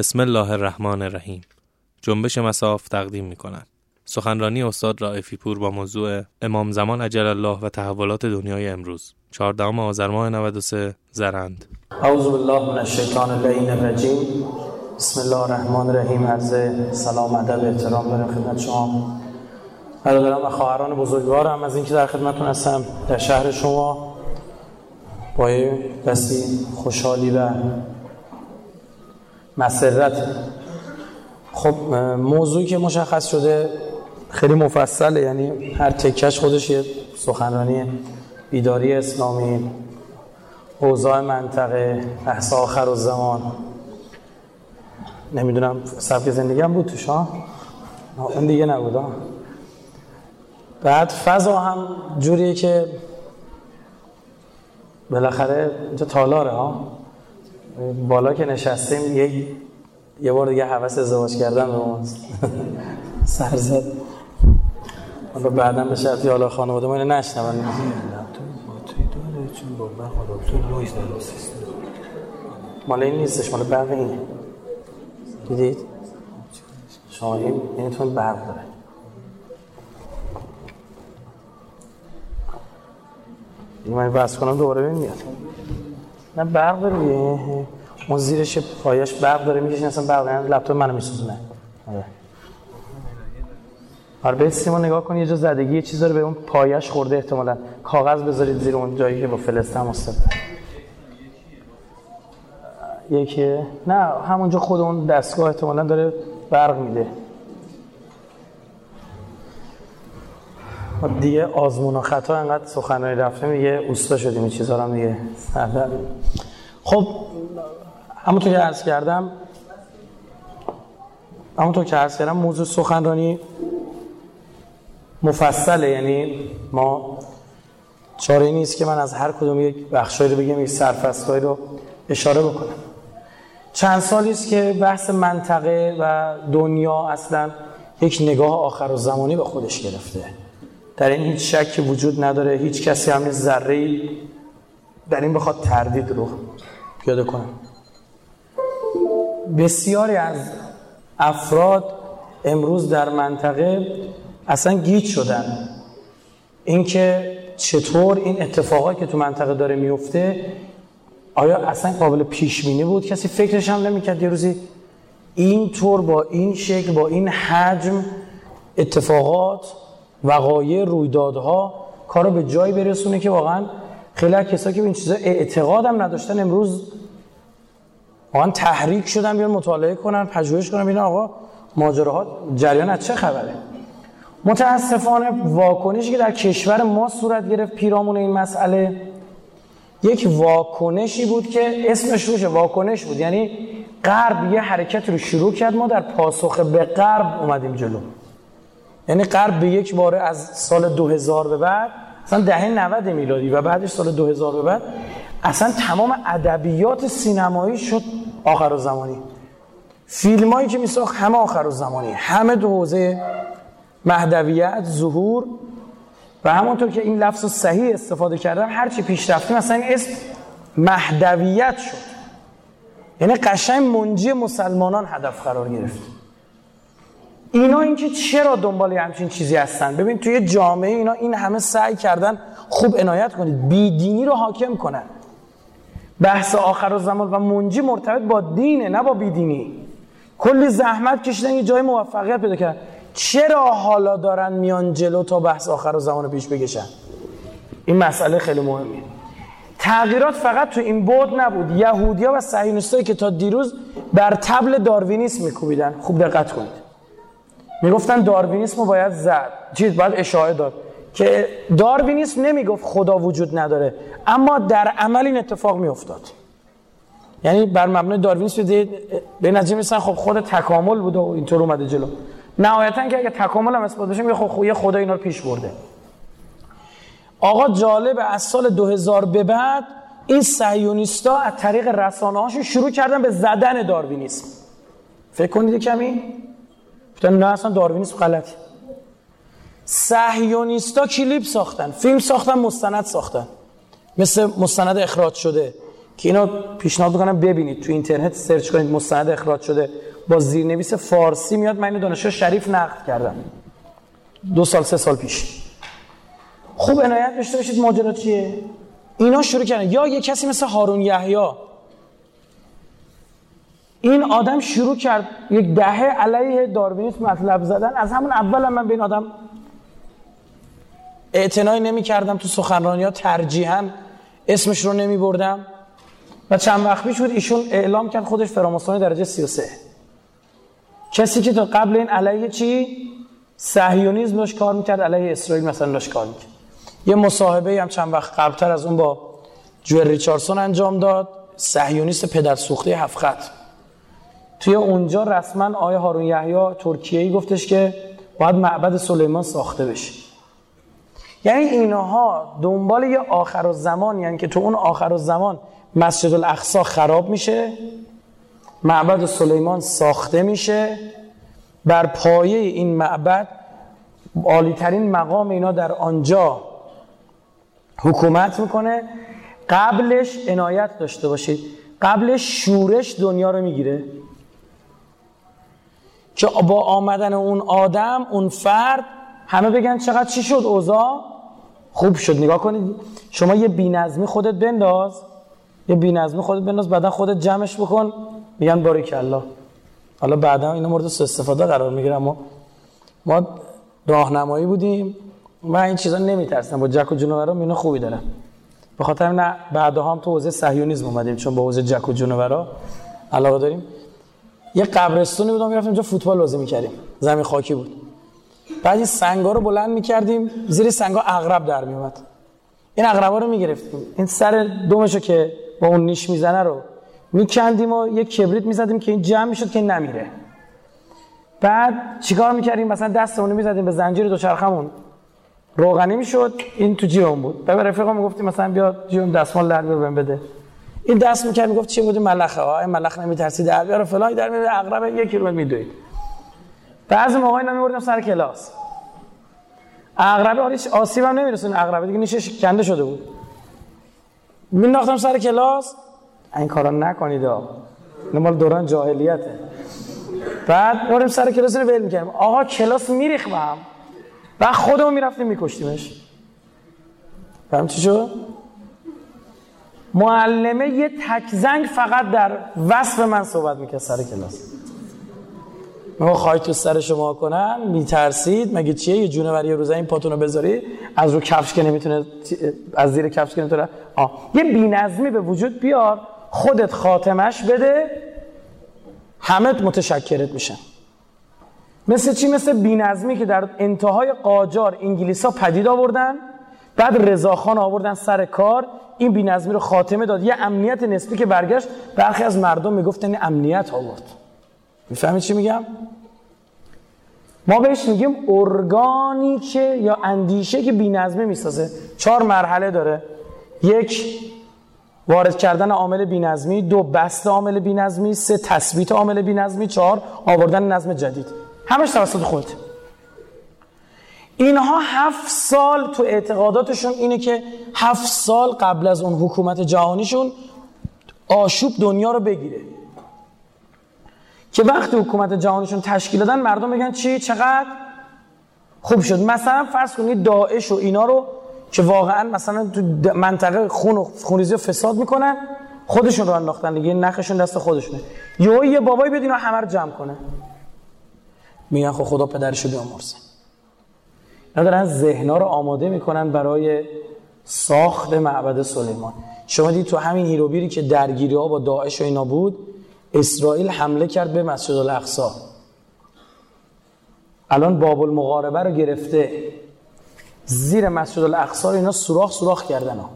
بسم الله الرحمن الرحیم. جنبش مساف تقدیم می کند سخنرانی استاد رائفی پور با موضوع امام زمان عجل الله و تحولات دنیای امروز. 14 آذر ماه 93 زرند. اعوذ بالله من الشیطان اللعین الرجیم. بسم الله الرحمن الرحیم. عرض سلام ادب احترام دارم خدمت شما. برادران و خواهران بزرگوارم از اینکه در خدمتتون هستم در شهر شما با دستی خوشحالی و مسرت. خب موضوعی که مشخص شده خیلی مفصله یعنی هر تکش خودش یه سخنرانی بیداری اسلامی اوضاع منطقه بحث آخر و زمان. نمی‌دونم سبک زندگی هم بود توش ها؟ اون دیگه نبود ها؟ بعد فضا هم جوریه که بالاخره اینجا تالاره ها؟ بالا که نشستیم یه یه بار دیگه حوث ازدواج کردن به ما. سر زد حالا بعدا به شرطی حالا خانواده ما اینو نشنون. مال این نیستش مال برق اینه. دیدید؟ شما این اینتون برق داره. این من بس کنم دوباره ببین میاد. نه برق داره دیگه. اون زیرش پایش برق داره می‌کشین اصلا برق یعنی لپتاپ منو میسوزونه. آره. آره به سیما نگاه کن یه جا زدگی یه چیز داره به اون پایش خورده احتمالا. کاغذ بذارید زیر اون جایی که با فلز تماس داره. یکی نه همونجا خود اون دستگاه احتمالا داره برق میده. دیگه آزمون و خطا انقدر سخنرانی رفته میگه اوستا شدیم این چیزا رو دیگه خب همونطور که عرض کردم همونطور که عرض کردم موضوع سخنرانی مفصله یعنی ما چاره نیست که من از هر کدوم یک بخشایی رو بگم یک سرفصلایی رو اشاره بکنم. چند سالی است که بحث منطقه و دنیا اصلا یک نگاه آخر و زمانی به خودش گرفته. در این هیچ شک وجود نداره هیچ کسی هم ذره در این بخواد تردید رو پیاده کنه. بسیاری از افراد امروز در منطقه اصلا گیج شدن. اینکه چطور این اتفاقاتی که تو منطقه داره میفته آیا اصلا قابل پیش بینی بود؟ کسی فکرش هم نمی‌کرد یه روزی این طور با این شکل با این حجم اتفاقات وقایع رویدادها کارو به جایی برسونه که واقعا خیلی از کسایی که به این چیزا اعتقاد هم نداشتن امروز واقعا تحریک شدن بیان مطالعه کنن پژوهش کنن ببینن آقا ماجراها جریان از چه خبره. متاسفانه واکنشی که در کشور ما صورت گرفت پیرامون این مسئله یک واکنشی بود که اسمش روشه واکنش بود. یعنی غرب یه حرکت رو شروع کرد ما در پاسخ به غرب اومدیم جلو. یعنی غرب به یک باره از سال 2000 به بعد مثلا دهه 90 میلادی و بعدش سال 2000 به بعد اصلا تمام ادبیات سینمایی شد آخر زمانی. فیلمایی که میساخت همه آخر زمانی. همه دو حوزه مهدویت ظهور و همونطور که این لفظ صحیح استفاده کردم هرچی پیش رفتیم مثلا این اسم مهدویت شد. یعنی قشنگ منجی مسلمانان هدف قرار گرفت. اینا اینکه چرا دنبال همچین چیزی هستن؟ ببین توی جامعه اینا این همه سعی کردن خوب عنایت کنید. بیدینی رو حاکم کنن. بحث آخر زمان و منجی مرتبط با دینه نه با بیدینی. کلی زحمت کشیدن یه جای موفقیت پیدا کردن. چرا حالا دارن میان جلو تا بحث آخر زمان پیش بگشن این مسئله خیلی مهمیه تغییرات فقط تو این بود نبود. یهودیا و صهیونیستایی که تا دیروز بر تبل داروینیسم میکوبیدن. خوب دقت کنید. می‌گفتن داروینیسم رو باید زد. چیز باید اشاعه داد که داروینیسم نمی‌گفت خدا وجود نداره اما در عمل این اتفاق میافتاد. یعنی بر مبنای داروینیسم به نتیجه میسن خب خود تکامل بوده و اینطور اومده جلو. نهایتا که اگه تکامل هم اثبات بشه میگه خب یه خدا اینا رو پیش برده. آقا جالب از سال 2000 به بعد این صهیونیستا از طریق رسانه شروع کردن به زدن داروینیسم. فکر کنید کمی؟ گفتن نه اصلا داروینیسم غلطه. صهیونیستا کلیپ ساختن فیلم ساختن مستند ساختن. مثل مستند اخراج شده که اینو پیشنهاد می‌کنم ببینید تو اینترنت سرچ کنید مستند اخراج شده. با زیرنویس فارسی میاد. من اینو دانشجو شریف نقد کردم. دو سال سه سال پیش. خوب عنایت داشته باشید ماجرا چیه؟ اینا شروع کردن. یا یه کسی مثل هارون یحیی این آدم شروع کرد یک دهه علیه داروینیسم مطلب زدن. از همون اول هم من به این آدم اعتنایی نمی کردم تو سخنرانی ها ترجیحاً اسمش رو نمی بردم و چند وقت پیش بود ایشون اعلام کرد خودش فراماسونی درجه 33 کسی که تا قبل این علیه چی؟ صهیونیسم داشت کار می‌کرد علیه اسرائیل مثلا داشت کار می‌کرد. یه مصاحبه هم چند وقت قبلتر از اون با جوئل ریچاردسون انجام داد. صهیونیست پدر سوخته هفت خط. توی اونجا رسما آیه هارون یحیی ترکیه‌ای گفتش که باید معبد سلیمان ساخته بشه. یعنی اینها دنبال یه آخر و زمان یعنی که تو اون آخر و زمان مسجد الاقصا خراب میشه معبد سلیمان ساخته میشه بر پایه این معبد عالی ترین مقام اینا در آنجا حکومت می‌کنه. قبلش عنایت داشته باشید. قبلش شورش دنیا رو می‌گیره. که با آمدن اون آدم اون فرد همه بگن چقدر چی شد اوضاع؟ خوب شد. نگاه کنید. شما یه بینظمی خودت بنداز. یه بینظمی خودت بنداز بعدا خودت جمعش بکن. میگن باریک الله حالا بعدا اینا مورد استفاده قرار می‌گیره اما ما راهنمایی بودیم. من این چیزا نمیترسم. با جک و جونورا اینا خوبی دارم به خاطر نه بعدا هم تو حوزه صهیونیسم اومدیم چون با حوزه جک و جونورا علاقه داریم. یه قبرستونی بود می‌رفتیم اونجا فوتبال بازی می‌کردیم. زمین خاکی بود. بعد این سنگا رو بلند می‌کردیم زیر سنگا اغرب در میومد این اغربا رو می‌گرفتیم. این سر دومشو که با اون نیش می‌زنه رو میکندیم و یک کبریت می‌زدیم که این جمع می‌شد که نمیره. بعد چیکار می‌کردیم؟ مثلا دستمون می‌زدیم به زنجیر دوچرخمون روغنی می‌شد این تو جیبم بود. به رفیقم می‌گفتیم مثلا بیا جیبم دستمال در بده. این دست می‌کرد می‌گفت چی بودی؟ ملخه. ها ملخ نمیترسی در بیاره فلان. در میاد اقرب یک کیلومتر میدوید. بعضی موقع اینا میبردم سر کلاس. اقرب هیچ آسیب هم نمیرسون. اقرب دیگه نیشش کنده شده بود. مینداختم سر کلاس. این کارا نکنید ها مال دوران جاهلیته. بعد بریم سر کلاس رو ول می‌کردیم آقا کلاس میریخم و خودمون می‌رفتیم میکشتیمش. فهم چی معلمه یه تک زنگ فقط در وصف من صحبت می‌کرد سر کلاس. ما خواهی تو سر شما کنن؟ میترسید؟ مگه چیه؟ یه جونوری روزه این پاتونو بذاری؟ از رو کفش که نمی‌تونه از زیر کفش که نمی‌تونه آه. یه بینظمی به وجود بیار خودت خاتمش بده همت متشکرت میشن مثل چی؟ مثل بینظمی که در انتهای قاجار انگلیسا ها پدید آوردن بعد رضاخان آوردن سر کار این بینظمی رو خاتمه داد. یه امنیت نسبی که برگشت برخی از مردم می‌گفتن امنیت آورد. می‌فهمید چی میگم؟ ما بهش میگیم ارگانی که یا اندیشه که بینظمه می‌سازه. چهار مرحله داره. یک وارد کردن عامل بینظمی. دو بست عامل بینظمی. سه تثبیت عامل بینظمی. چهار آوردن نظم جدید. همش توسط خود اینها هفت سال تو اعتقاداتشون اینه که هفت سال قبل از اون حکومت جهانیشون آشوب دنیا رو بگیره. که وقتی حکومت جهانیشون تشکیل دادن مردم بگن چی؟ چقدر؟ خوب شد. مثلا فرض کنید داعش و اینا رو که واقعا مثلا تو منطقه خون و خونریزی و فساد می‌کنن خودشون رو انداختن دیگه. نخشون دست خودشونه. یهو یه بابایی بیاد اینا همه رو جمع کنه. میگن خب خدا پدرشو بیامرزه. ندارن ذهنا رو آماده می‌کنن برای ساخت معبد سلیمان. شما دید تو همین هیروبیری که درگیری ها با داعش و اینا بود اسرائیل حمله کرد به مسجد الاقصا الان باب المغاربه رو گرفته. زیر مسجد الاقصا اینا سوراخ سوراخ کردن ها.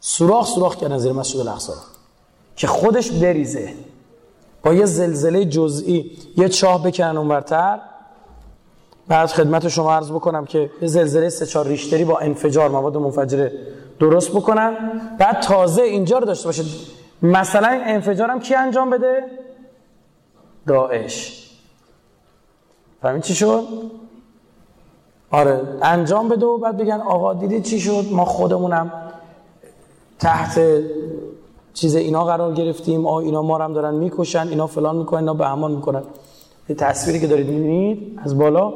سوراخ سوراخ کردن زیر مسجد الاقصا که خودش بریزه. با یه زلزله جزئی یه چاه بکنن اونورتر بعد خدمت شما عرض بکنم که یه زلزله سه چهار ریشتری با انفجار مواد منفجره درست بکنن. بعد تازه اینجا رو داشته باشید. مثلا این انفجار هم کی انجام بده؟ داعش. فهمیدید چی شد؟ آره انجام بده و بعد بگن آقا دیدی چی شد؟ ما خودمونم تحت چیز اینا قرار گرفتیم. آقا اینا ما هم دارن می‌کشن اینا فلان می‌کنن اینا بهمان می‌کنن. این تصویری که دارید می‌بینید از بالا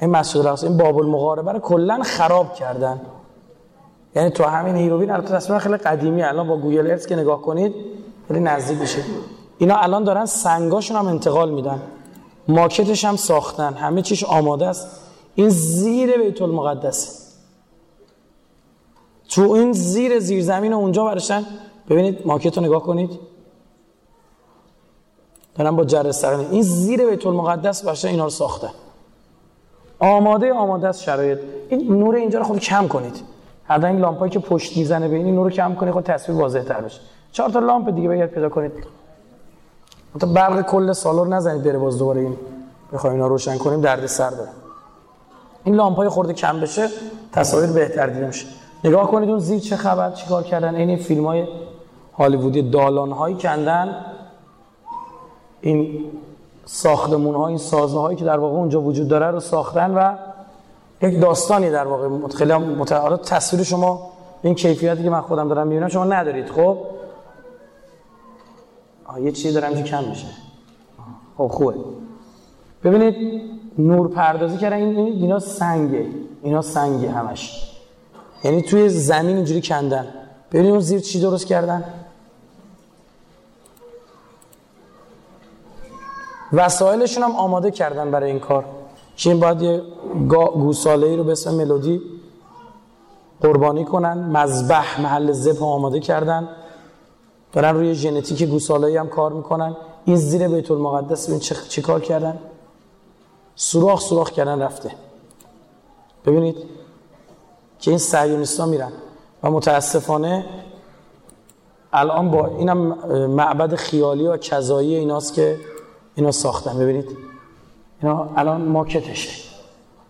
این مسجد الاقصی این باب المغاربه رو کلا خراب کردن. یعنی تو همین هیر و ویر البته تصویر خیلی قدیمی الان با گوگل ارث که نگاه کنید خیلی نزدیک میشه. اینا الان دارن سنگاشون هم انتقال میدن. ماکتش هم ساختن. همه چیش آماده است. این زیر بیت المقدس. تو این زیر زیرزمین اونجا برشن ببینید ماکت رو نگاه کنید. دارن با جر این زیر بیت المقدس برشن اینا رو ساخته. آماده آماده است شرایط. این نور اینجا رو خود کم کنید. حالا این لامپایی که پشت می‌زنه به این نور رو کم کنید خود تصویر واضح تر بشه. چهار تا لامپ دیگه بگید پیدا کنید. تا برق کل سالن نزنید بره باز دوباره این. بخوایم اینا روشن کنیم درد سر داره. این لامپای خورده کم بشه تصاویر بهتر دیده میشه. نگاه کنید اون زیر چه خبر چیکار کردن. این فیلم های هالیوودی دالان هایی کندن. این ساختمون ها این سازه هایی که در واقع اونجا وجود داره رو ساختن و یک داستانی در واقع. خیلی متعارض تصویر شما این کیفیتی که من خودم دارم می‌بینم شما ندارید خب؟ یه چیزی دارم که کم میشه. خب خوبه. ببینید نور پردازی کردن این اینا سنگه. اینا سنگه همش. یعنی توی زمین اینجوری کندن. ببینید اون زیر چی درست کردن؟ وسایلشون هم آماده کردن برای این کار. که این باید یه گوساله ای رو به اسم ملودی قربانی کنن. مذبح محل زب آماده کردن. دارن روی ژنتیک گوساله هم کار می‌کنن. این زیر بیت المقدس ببین چه کار کردن؟ سوراخ سوراخ کردن رفته. ببینید که این سعیونیستا میرن. و متاسفانه الان با اینم معبد خیالی و کذایی ایناست که اینا ساختن ببینید. اینا الان ماکتشه.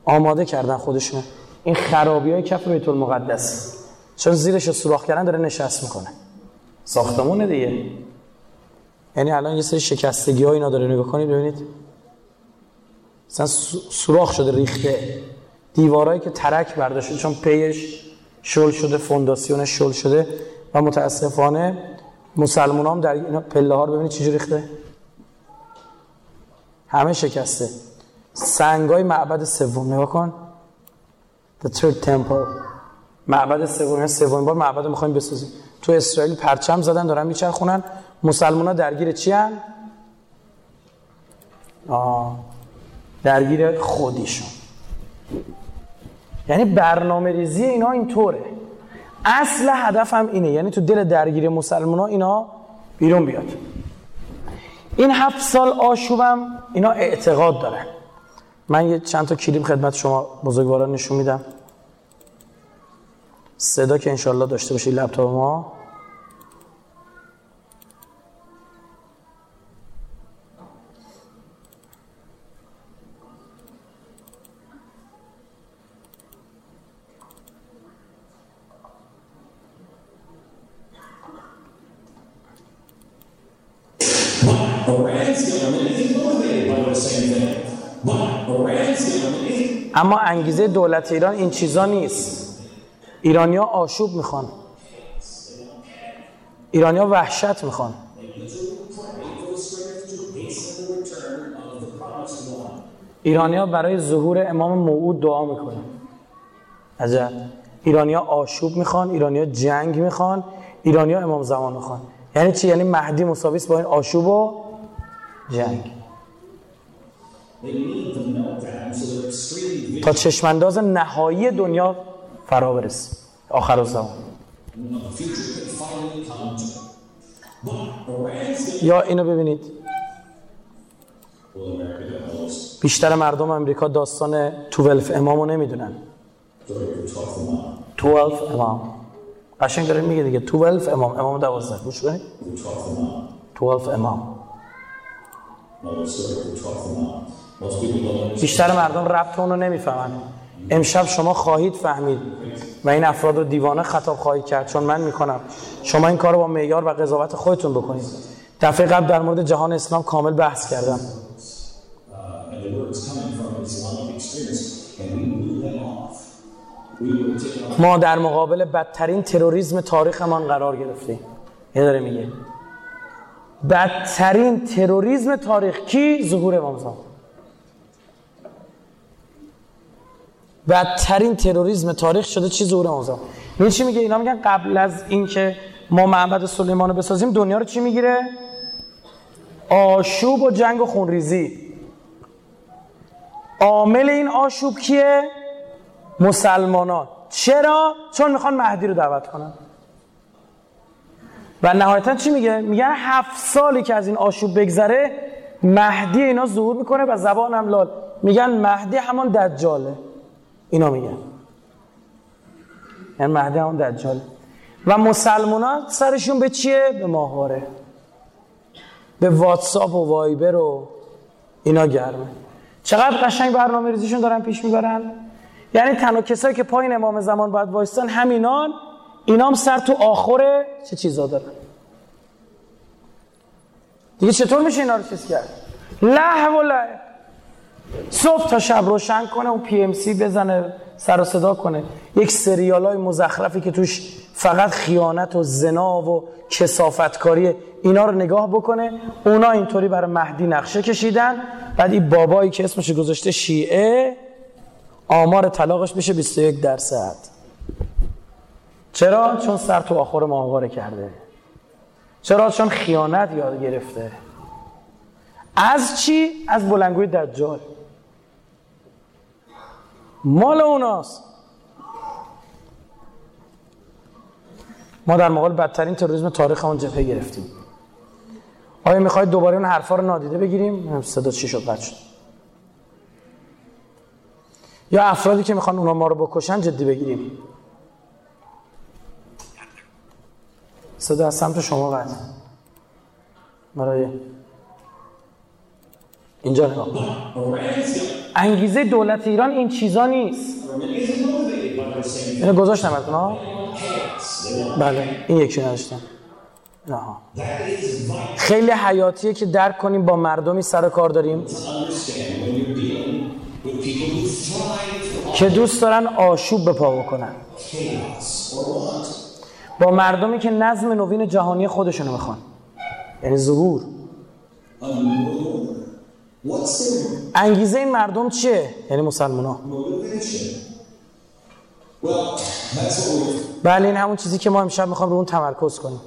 آماده کردن خودشون این خرابی های کف بیت المقدس. چون زیرش سوراخ کردن داره نشست می‌کنه. ساختمونه دیگه. یعنی الان یه سری شکستگی ها اینا داره نگاه کنید ببینید. مثلا سوراخ شده ریخته. دیوارایی که ترک برداشته چون پیش شل شده فونداسیونش شل شده و متاسفانه مسلمان هم در اینا پله ها رو ببینید چجوری ریخته. همه شکسته. سنگای معبد سوم نگاه کن. The third temple. معبد سوم سومین بار معبد می‌خوایم بسازیم تو اسرائیل پرچم زدن دارن میچرخونن. مسلمان ها درگیر چی هن؟ آه. درگیر خودیشون یعنی برنامه ریزی اینا اینطوره. اصل هدف هم اینه. یعنی تو دل درگیری مسلمان ها اینا بیرون بیاد. این هفت سال آشوبم اینا اعتقاد دارن. من یه چند تا کلیم خدمت شما بزرگواران نشون میدم. صدا که انشالله داشته باشی لپتاپ ما. اما انگیزه دولت ایران این چیزا نیست. ایرانیا آشوب می‌خوان. ایرانیا وحشت می‌خوان. ایرانیا برای ظهور امام موعود دعا می‌کنن عجب ایرانیا آشوب می‌خوان ایرانیا جنگ می‌خوان ایرانیا امام زمان می‌خوان. یعنی چی؟ یعنی مهدی مساویس با این آشوب و جنگ. تا چشمانداز نهایی دنیا فرا برسه. آخر زمان یا اینو ببینید. بیشتر مردم امریکا داستان 12 امامو نمی‌دونن. 12 امام. قشنگ داره میگه دیگه 12 امام. امام 12 گوش کنید. 12 امام. بیشتر مردم ربط اون رو نمی‌فهمن. امشب شما خواهید فهمید و این افراد رو دیوانه خطاب خواهید کرد. چون من می‌کنم. شما این کار رو با معیار و قضاوت خودتون بکنید. دفعه قبل در مورد جهان اسلام کامل بحث کردم. ما در مقابل بدترین تروریسم تاریخمان قرار گرفتیم. یه داره میگه. بدترین تروریسم تاریخ کی؟ ظهور امام بدترین تروریسم تاریخ شده چی امام زمان این چی میگه؟ اینا میگن قبل از اینکه ما معبد سلیمان رو بسازیم دنیا رو چی می‌گیره؟ آشوب و جنگ و خونریزی. عامل این آشوب کیه؟ مسلمانان. چرا؟ چون می‌خوان مهدی رو دعوت کنن. و نهایتا چی میگه؟ میگن هفت سالی که از این آشوب بگذره مهدی اینا ظهور می‌کنه و زبان هم لال. میگن مهدی همان دجاله. اینا میگن. یعنی مهدی همون دجاله و مسلمان سرشون به چیه؟ به ماهواره. به واتساپ و وایبر و اینا گرمه. چقدر قشنگ برنامه ریزیشون دارن پیش می‌برن. یعنی تنها کسایی که پایین امام زمان باید وایستن همینان. اینا هم سر تو آخره چه چیزا دارن. دیگه چطور میشه اینا رو چیز کرد؟ له و صبح تا شب روشن کنه اون پی ام سی بزنه سر و صدا کنه. یک سریال های مزخرفی که توش فقط خیانت و زنا و کسافتکاری اینا رو نگاه بکنه. اونا اینطوری برای مهدی نقشه کشیدن. بعد این بابایی که اسمش گذاشته شیعه آمار طلاقش بشه 21 درصد. چرا؟ چون سر تو آخر ماهواره کرده. چرا؟ چون خیانت یاد گرفته. از چی؟ از بلنگوی دجال. مال اوناست. ما در مقابل بدترین تروریسم تاریخ اون جبهه گرفتیم. آیا می‌خواید دوباره اون حرفا رو نادیده بگیریم؟ صدا چی شد؟ شد. یا افرادی که می‌خوان اونا ما رو بکشن جدی بگیریم. صدا از سمت شما قطع برای اینجا نگاه انگیزه دولت ایران این چیزا نیست. اینو گذاشتم ها بله این یکی نداشتم خیلی حیاتیه که درک کنیم با مردمی سر کار داریم. که دوست دارن آشوب به پا بکنن. با مردمی که نظم نوین جهانی خودشونو می‌خوان. یعنی ظهور. انگیزه این مردم چیه؟ یعنی مسلمان ها بله این همون چیزی که ما امشب می‌خوام رو اون تمرکز کنیم.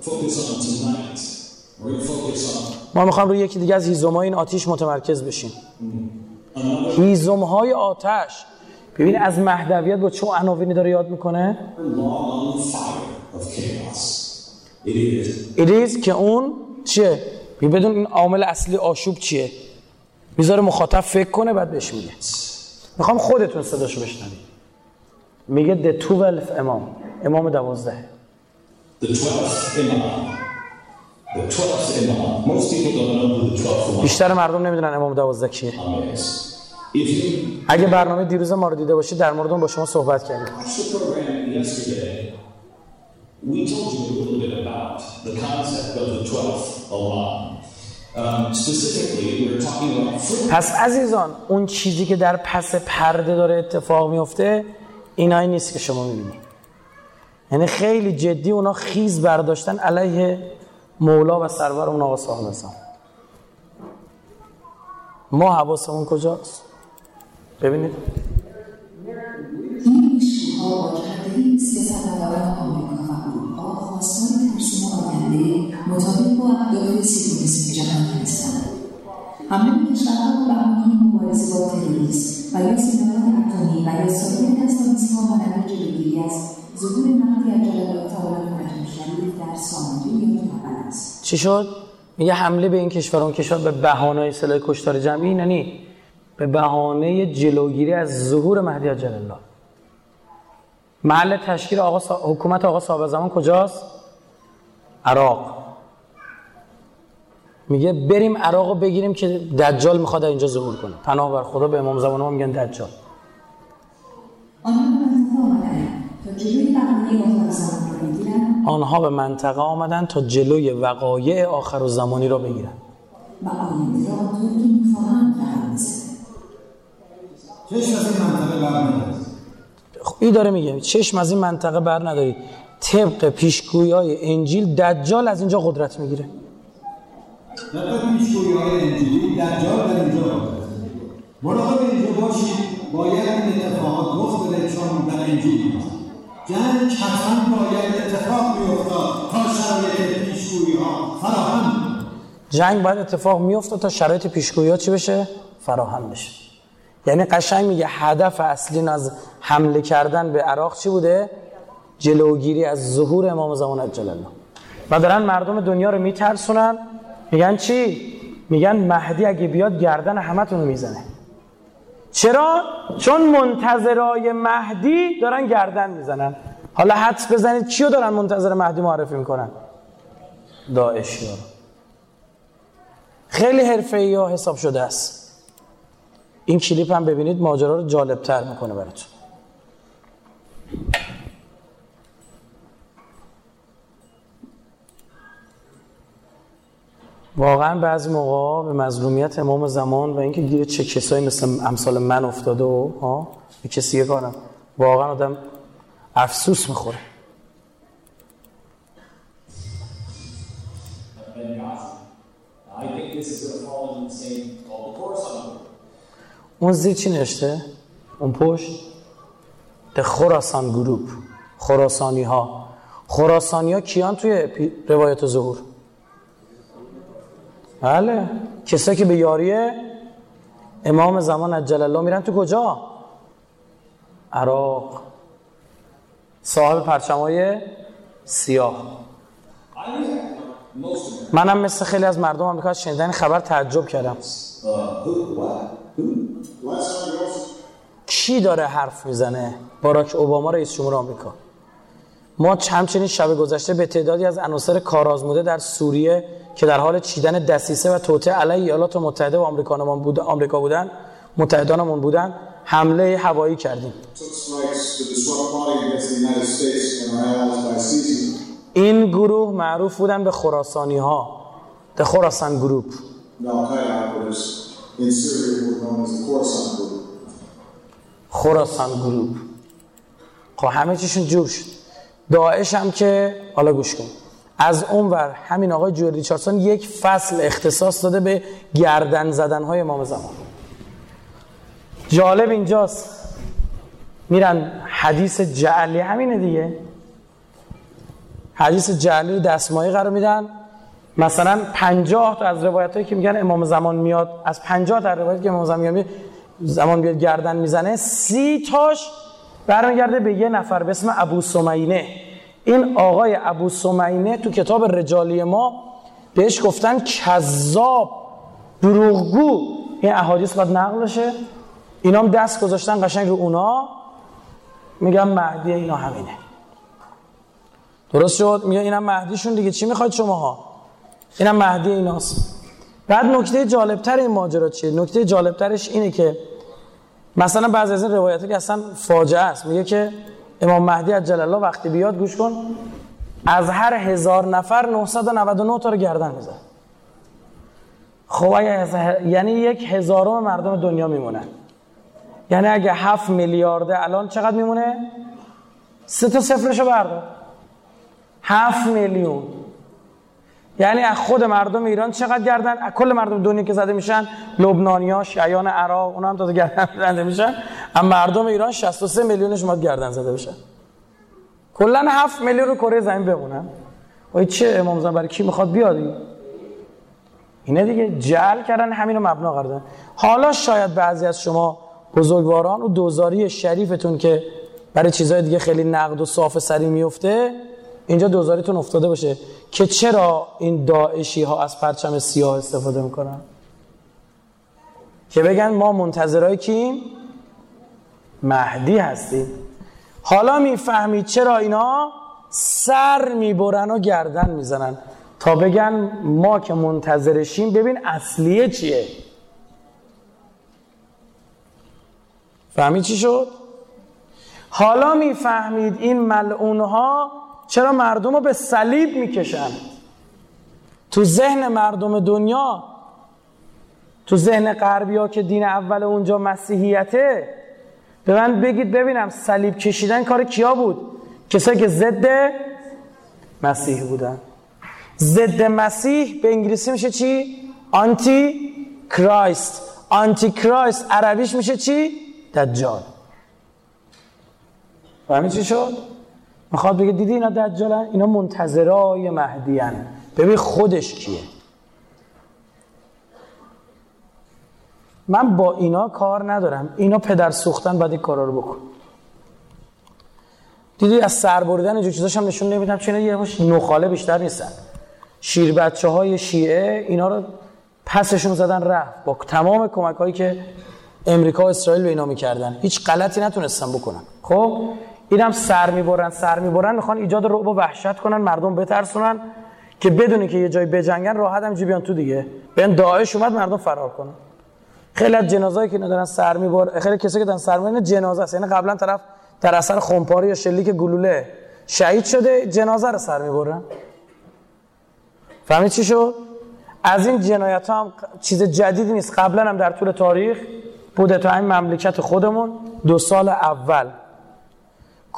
ما می‌خوام روی یکی دیگه از هیزم این آتیش متمرکز بشیم. هیزم های آتش. ببین از مهدویت با چه عناوینی داره یاد می‌کنه؟ ایریز که اون چیه؟ بدون این عامل اصلی آشوب چیه؟ می‌ذاره مخاطب فکر کنه بعد بهش میگه. می‌خوام خودتون صداشو بشنوید. میگه the 12 امام امام دوازده. بیشتر مردم نمی‌دونن امام دوازده کیه. اگه برنامه دیروز ما رو دیده باشید در مورد با شما صحبت کردیم. Um, پس عزیزان اون چیزی که در پس پرده داره اتفاق میفته اینایی نیست که شما می‌بینید. یعنی خیلی جدی اونا خیز برداشتن علیه مولا و سرور اون آقا صاحب ما حواسمون کجاست؟ ببینید. این خواستار ترسیم آینده مطابق با اهداف سیکولیسم جهانی هستند حمله کشورها بهانه مبارزه با تروریسم و یا سلاحات اتمی و یا سایر دستاویزها منبع جلوگیری از ظهور نقدی الله تعالی فرج شریف در یا تبل است. چی شد؟ میگه حمله به این کشور اون کشور به بهانه سلاح کشتار جمعی نه به بهانه جلوگیری از ظهور مهدی عجل الله. محل تشکیل آقا حکومت آقا صاحب زمان کجاست؟ عراق. میگه بریم عراق بگیریم که دجال می‌خواد اینجا ظهور کنه. پناه بر خدا به امام زمان ما میگن دجال. آنها به منطقه آمدن تا جلوی وقایع آخر و زمانی را بگیرن. و آینده را منطقه بر ندارید این داره میگه. چشم از این منطقه بر ندارید طبق پیشگویی های انجیل دجال از اینجا قدرت می‌گیره. طبق پیشگویی های انجیلی دجال در اینجا. قدرت مراقب اینجا باشید باید این اتفاقات رخ بده چون در انجیل جنگ حتما باید اتفاق میافتاد. تا شرایط پیشگویی ها فراهم جنگ باید اتفاق میافتاد تا شرایط پیشگویی ها چی بشه فراهم بشه. یعنی قشنگ میگه هدف اصلی از حمله کردن به عراق چی بوده؟ جلوگیری از ظهور امام زمان عجل الله. و دارن مردم دنیا رو میترسونن. میگن چی؟ میگن مهدی اگه بیاد گردن همتون رو می‌زنه. چرا؟ چون منتظرای مهدی دارن گردن می‌زنن. حالا حدس بزنید کیو دارن منتظر مهدی معرفی می‌کنن؟ داعشی ها خیلی حرفه ها حساب شده است. این کلیپ هم ببینید ماجرا رو جالب تر می‌کنه براتون. واقعا بعضی موقع به مظلومیت امام زمان و اینکه گیر چه کسایی مثل امثال من افتاده و ها به کسی کارم واقعا آدم افسوس می‌خوره. اون زیر چی نشته؟ اون پشت؟ The خراسان گروپ. خراسانی ها خراسانی ها کیان توی روایت ظهور؟ بله. کسایی که به یاری امام زمان عجل الله میرن تو کجا؟ عراق. صاحب پرچمای سیاه. منم مثل خیلی از مردم آمریکا شنیدن خبر تعجب کردم. کی داره حرف می‌زنه؟ باراک اوباما رئیس جمهور آمریکا. ما همچنین شب گذشته به تعدادی از عناصر کارآزموده در سوریه که در حال چیدن دسیسه و توطئه علیه ایالات متحده و آمریکانمان بود آمریکا بودن متحدانمون بودن حمله هوایی کردیم. این گروه معروف بودن به خراسانی ها The خراسان گروپ خراسان گروپ خب همه چیشون جور شد داعش هم که حالا گوش کن. از اونور همین آقای جوری ریچاردسون یک فصل اختصاص داده به گردن زدن های امام زمان. جالب اینجاست. میرن حدیث جعلی همینه دیگه. حدیث جعلی رو دستمایی قرار میدن. مثلا 50 تا از روایت هایی که میگن امام زمان میاد از 50 تا روایت که امام زمان میاد زمان بیاد گردن می‌زنه سی تاش برمیگرده به یه نفر به اسم ابو سمینه. این آقای ابو سمینه تو کتاب رجالی ما بهش گفتن کذاب دروغگو. این احادیث باید نقل بشه. اینا هم دست گذاشتن قشنگ رو اونا. میگن مهدی اینا همینه. درست شد؟ میگه اینم مهدیشون دیگه. چی می‌خواید شماها؟ اینم مهدی ایناست. بعد نکته جالبتر این ماجرا چیه؟ نکته جالبترش اینه که مثلا بعضی از این روایت که اصلا فاجعه است. میگه که امام مهدی عجل الله وقتی بیاد گوش کن از هر هزار نفر 999 تا رو گردن میزن خب یعنی یک هزارم مردم دنیا میمونن یعنی اگه هفت میلیارده الان چقدر میمونه؟ سه تا صفرشو بردار. هفت میلیون. یعنی از خود مردم ایران چقدر گردن؟ از کل مردم دنیا که زده میشن لبنانیا شیعان عراق اونا هم تازه گردن زده میشن. اما مردم ایران 63 میلیونش ما گردن زده بشن کلا 7 میلیون رو کره زمین بمونن. وای چه امام زمان برای کی می‌خواد بیاد اینه دیگه جعل کردن همینو مبنا قرار حالا شاید بعضی از شما بزرگواران و دوزاری شریفتون که برای چیزهای دیگه خیلی نقد و صاف سری میفته اینجا دوزاریتون افتاده باشه که چرا این داعشی ها از پرچم سیاه استفاده می‌کنن؟ که بگن ما منتظرای کیم؟ مهدی هستیم. حالا می‌فهمید چرا اینا سر می‌برن و گردن می‌زنن. تا بگن ما که منتظرشیم ببین اصلیه چیه. فهمید چی شد؟ حالا می‌فهمید این ملعونها چرا مردم رو به صلیب می‌کشن تو ذهن مردم دنیا تو ذهن غربی ها که دین اول اونجا مسیحیته به من بگید ببینم صلیب کشیدن کار کیا بود کسایی که ضد مسیح بودن ضد مسیح به انگلیسی میشه چی؟ آنتی کرایست آنتی کرایست عربیش میشه چی؟ دجال فهمی چی شد؟ می‌خواد بگه دیدی اینا دجالن؟ اینا منتظرای مهدی هن. ببین خودش کیه. من با اینا کار ندارم. اینا پدر سوختن باید این کارا رو بکن. دیدی از سر بریدن اینجور چیزاش هم نشون نمیدم چون یه نخاله بیشتر نیستن. شیر بچه های شیعه اینا رو پسشون زدن رفت. با تمام کمک هایی که امریکا و اسرائیل به اینا می‌کردن. هیچ غلطی نتونستن بکنن. خب؟ اینم سر می‌برن سر می‌برن می‌خوان ایجاد رعب و وحشت کنن مردم بترسونن که بدونی که یه جای بجنگن راحت هم بیان تو دیگه. بیان داعش اومد مردم فرار کنن. خیلی از جنازه‌ای که ندارن سر میبر خیلی کسی که دارن سر می‌برن جنازه است. یعنی قبلا طرف در اثر خمپاری یا شلیک گلوله شهید شده جنازه رو سر می‌برن. فهمید چی شد؟ از این جنایت هم چیز جدیدی نیست. قبلا هم در طول تاریخ بوده تو این مملکت خودمون دو سال اول.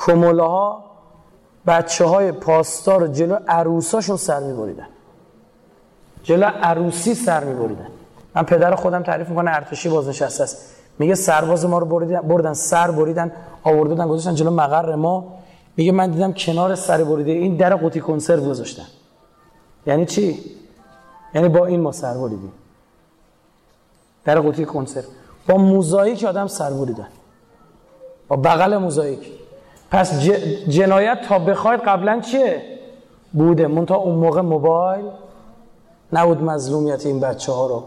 کموله ها بچه های پاسدار جلو عروساشون سر میبریدن. جلو عروسی سر میبریدن. من پدر خودم تعریف می‌کنه ارتشی بازنشسته است. میگه سرباز ما رو بریدن بردن سر بریدن آوردن گذاشتن جلو مقر ما. میگه من دیدم کنار سر بریده این در قوطی کنسرو گذاشتن. یعنی چی؟ یعنی با این ما سر بریدیم. در قوطی کنسرو. با موزاییک آدم سر بریدن. با بغل موزاییک. پس جنایت تا بخواید قبلا چیه؟ بوده. منتها اون موقع موبایل نبود مظلومیت این بچه ها رو.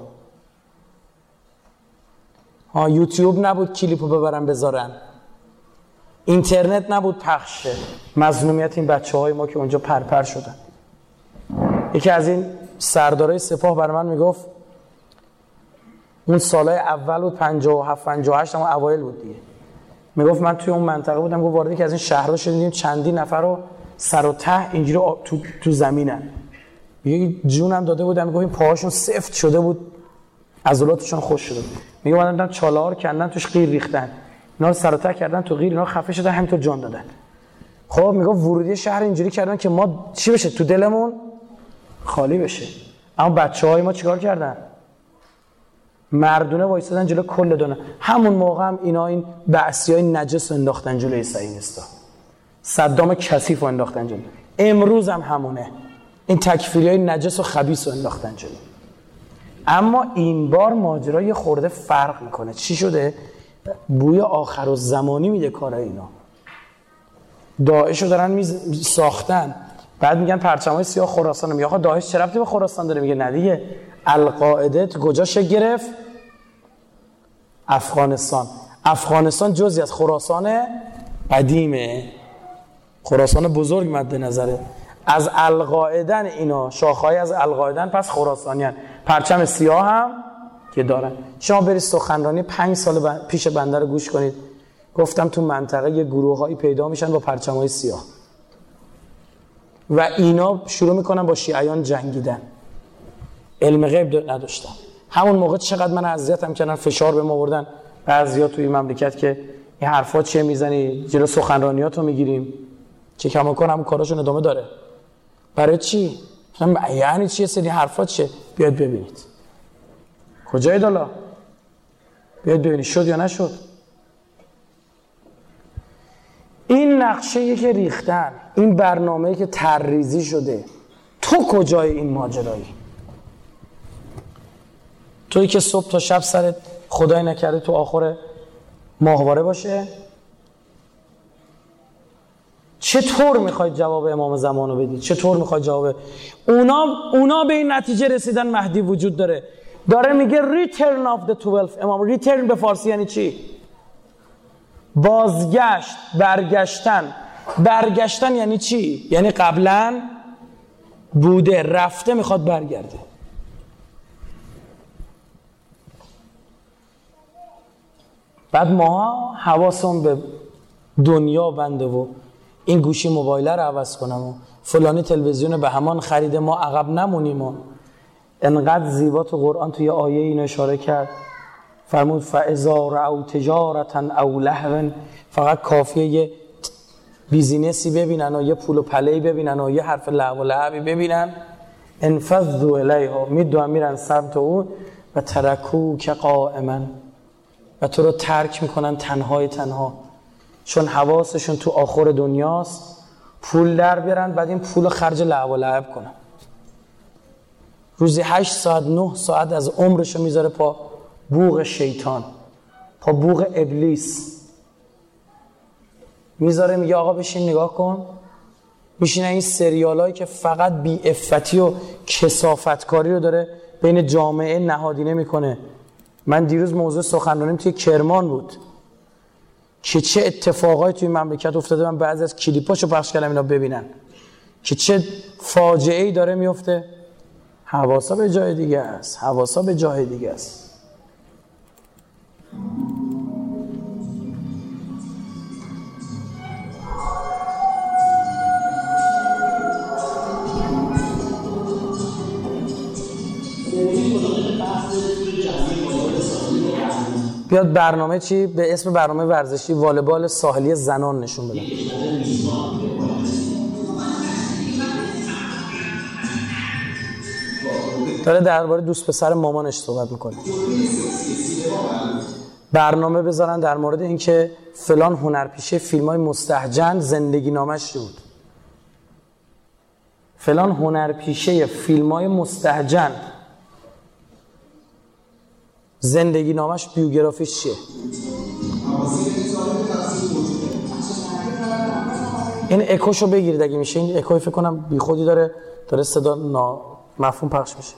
ها یوتیوب نبود کلیپو ببرن بذارن. اینترنت نبود پخشه مظلومیت این بچه های ما که اونجا پرپر شدن. یکی از این سردارای سپاه بر من می‌گفت اون سالهای اول بود 57 58 اما اوایل بود دیگه. می‌گفت من توی اون منطقه بودم گفت وارد که از این شهرها شدیم چندین نفر رو سر و ته اینجوری تو, تو زمینن. میگه جونم داده بودم می‌گفت این پاهاشون سفت شده بود عضلاتشون خوش شده میگه اومدن چالار کندن توش غیر ریختن. اینا رو سر و ته کردن تو غیر اینا خفه شده همینطور جان دادن. خب میگه ورودی شهر اینجوری کردن که ما چی بشه؟ تو دلمون خالی بشه. اما بچه های ما چیکار کردن؟ مردونه وایسادن جلو کل دونه همون موقع هم اینا این بعثی های نجس انداختن جلو نیستا صدام کثیف انداختن جلو. امروز هم همونه. این تکفیری های نجس و خبیس رو انداختن جلو. اما این بار ماجرای خورده فرق می‌کنه. چی شده؟ بوی آخر و زمانی میده کار اینا. داعش رو دارن میز... ساختن. بعد میگن پرچم های سیاه خراسان میگه. آقا داعش چه به خراسان داره؟ میگه نه دیگه. القاعده کجاش گرفت؟ افغانستان. افغانستان جزی از خراسان قدیمه. خراسان بزرگ مد نظره. از القاعدن اینا شاخهای از القاعدن پس خراسانیان پرچم سیاه هم که دارن. شما برید سخنرانی پنج سال پیش بنده رو گوش کنید. گفتم تو منطقه یه گروه هایی پیدا میشن با پرچم های سیاه. و اینا شروع می‌کنن با شیعیان جنگیدن. علم غیب نداشتن. همون موقع چقدر من اذیتم کردن فشار به ما آوردن بعضیا توی مملکت که این حرفا چیه می‌زنی؟ جلو سخنرانیاتو می‌گیریم. چه کما کن همون کاراشون ادامه داره. برای چی؟ یعنی چیه؟ سری حرفا چیه؟ بیاد ببینید. کجای دالا بیاد ببینید شد یا نشد. این نقشه که ریختن این برنامه که تریزی شده تو کجای این ماجرایی؟ توی که صبح تا شب سرت خدای نکرده تو آخر ماهواره باشه؟ چطور می‌خواید جواب امام زمانو بدید؟ چطور می‌خواید جواب؟ اونا اونا به این نتیجه رسیدن مهدی وجود داره. داره میگه return of the 12 امام return به فارسی یعنی چی؟ بازگشت برگشتن. برگشتن یعنی چی؟ یعنی قبلا بوده رفته می‌خواد برگرده. بعد ما حواسم به دنیا بنده و این گوشی موبایل رو عوض کنم و فلانی تلویزیون به همان خریده ما عقب نمونیم و انقدر زیبا تو قرآن توی آیه این اشاره کرد. فرمود فاذا رعوا تجارتا او لهوا فقط کافیه یه بیزینسی ببینن و یه پول و ببینن و یه حرف لهو و لعبی ببینن. انفضوا الیها می‌دوان میرن سمت اون و ترکوک قائما. و تو رو ترک می‌کنن تنهای تنها. چون حواسشون تو آخر دنیاست پول در بیارن بعد این پول خرج لهو و لعب کنن. روزی هشت ساعت نه ساعت از عمرشو می‌ذاره پا. بوق شیطان پا بوغ ابلیس. می‌ذاره میگه آقا بشین نگاه کن. میشینه این سریال هایی که فقط بی افتی و کسافتکاری رو داره بین جامعه نهادینه می‌کنه. من دیروز موضوع سخنرانیم توی کرمان بود. که چه اتفاقایی توی مملکت افتاده من بعضی از کلیپاشو پخش کردم اینا ببینن. که چه فاجعه ای داره میفته حواسا به جای دیگه است. حواسا به جای دیگه است. بیاد برنامه چی؟ به اسم برنامه ورزشی والبال ساحلی زنان نشون بده. داره درباره دوست پسر مامانش صحبت می‌کنه. برنامه بذارن در مورد اینکه فلان هنرپیشه فیلم های مستحجن زندگی نامش بود؟ فلان هنرپیشه فیلم های مستحجن زندگی نامش بیوگرافیش چیه؟ این اکوشو بگیرید اگه میشه. این اکوی فکر کنم بی خودی داره داره صدا نا مفهوم پخش میشه.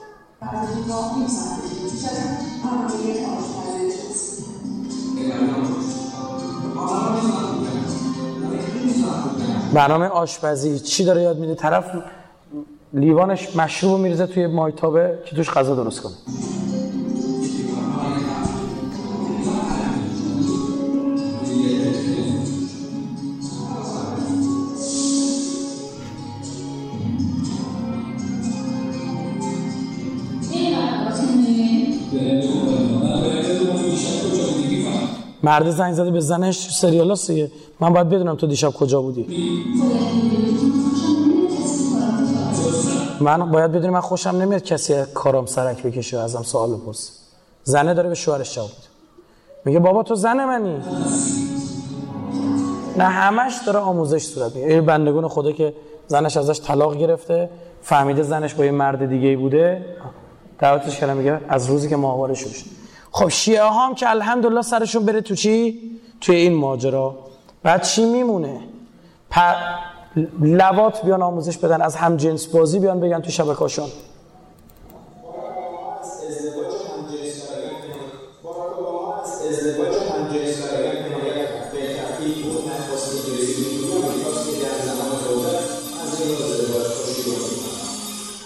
برنامه آشپزی. چی داره یاد میده؟ طرف لیوانش مشروب میریزه توی مایتابه که توش غذا درست کنه. مرد زنگ زده به زنش سریال دیگه. من باید بدونم تو دیشب کجا بودی. من باید بدونم من خوشم نمیاد کسی کارام سرک بکشه و ازم سوال بپرسه. زنه داره به شوهرش جواب میده. میگه بابا تو زن منی. نه همش داره آموزش صورت میگه. بندگون خدا که زنش ازش طلاق گرفته فهمیده زنش با یه مرد دیگه بوده. دعوتش کردم میگه از روزی که ماهواره شد خب شیعه هم که الحمدلله سرشون بره تو چی؟ توی این ماجرا بعد چی میمونه؟ پ... لوات بیان آموزش بدن از هم جنس بازی بیان بگن تو شبکاشون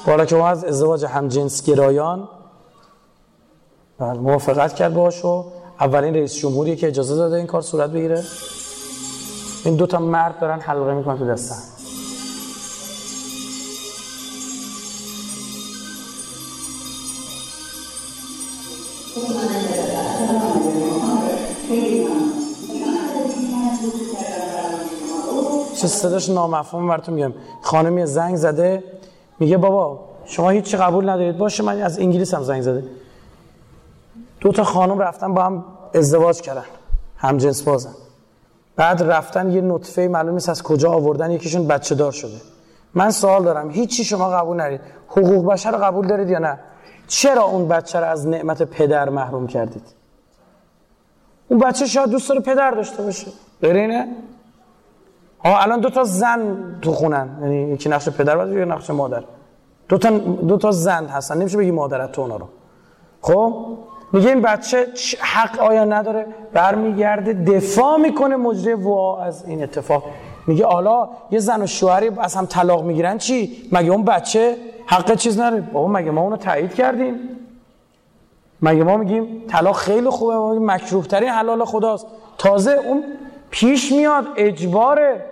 بالا که ما از ازدواج همجنس گرایان موافقت کرد باش و اولین رئیس جمهوری که اجازه داده این کار صورت بگیره. این دو تا مرد دارن حلقه می‌کنن تو دستن. چه صداش نامفهوم براتون میگم. خانمی زنگ زده. میگه بابا شما هیچی قبول ندارید. باشه من از انگلیس هم زنگ زده. دو تا خانم رفتن با هم ازدواج کردن هم جنس بازن. بعد رفتن یه نطفه معلوم نیست از کجا آوردن یکیشون بچه دار شده. من سوال دارم هیچی شما قبول ندارید؟ حقوق بشر رو قبول دارید یا نه؟ چرا اون بچه رو از نعمت پدر محروم کردید؟ اون بچه شاید دوست داره پدر داشته باشه. غیر اینه؟ ها الان دو تا زن تو خونن. یعنی یکی نقش پدر باشه یا نقش مادر. دو تا دو تا زن هستن. نمیشه بگی مادرت تو اونا رو. خب؟ میگه این بچه حق آیا نداره؟ برمیگرده دفاع می‌کنه مجری وا از این اتفاق. میگه حالا یه زن و شوهری از هم طلاق می‌گیرن چی؟ مگه اون بچه حق چیز نداره؟ بابا مگه ما اونو تایید کردیم؟ مگه ما میگیم طلاق خیلی خوبه؟ ما میگیم مکروه ترین حلال خداست. تازه اون پیش میاد اجباره.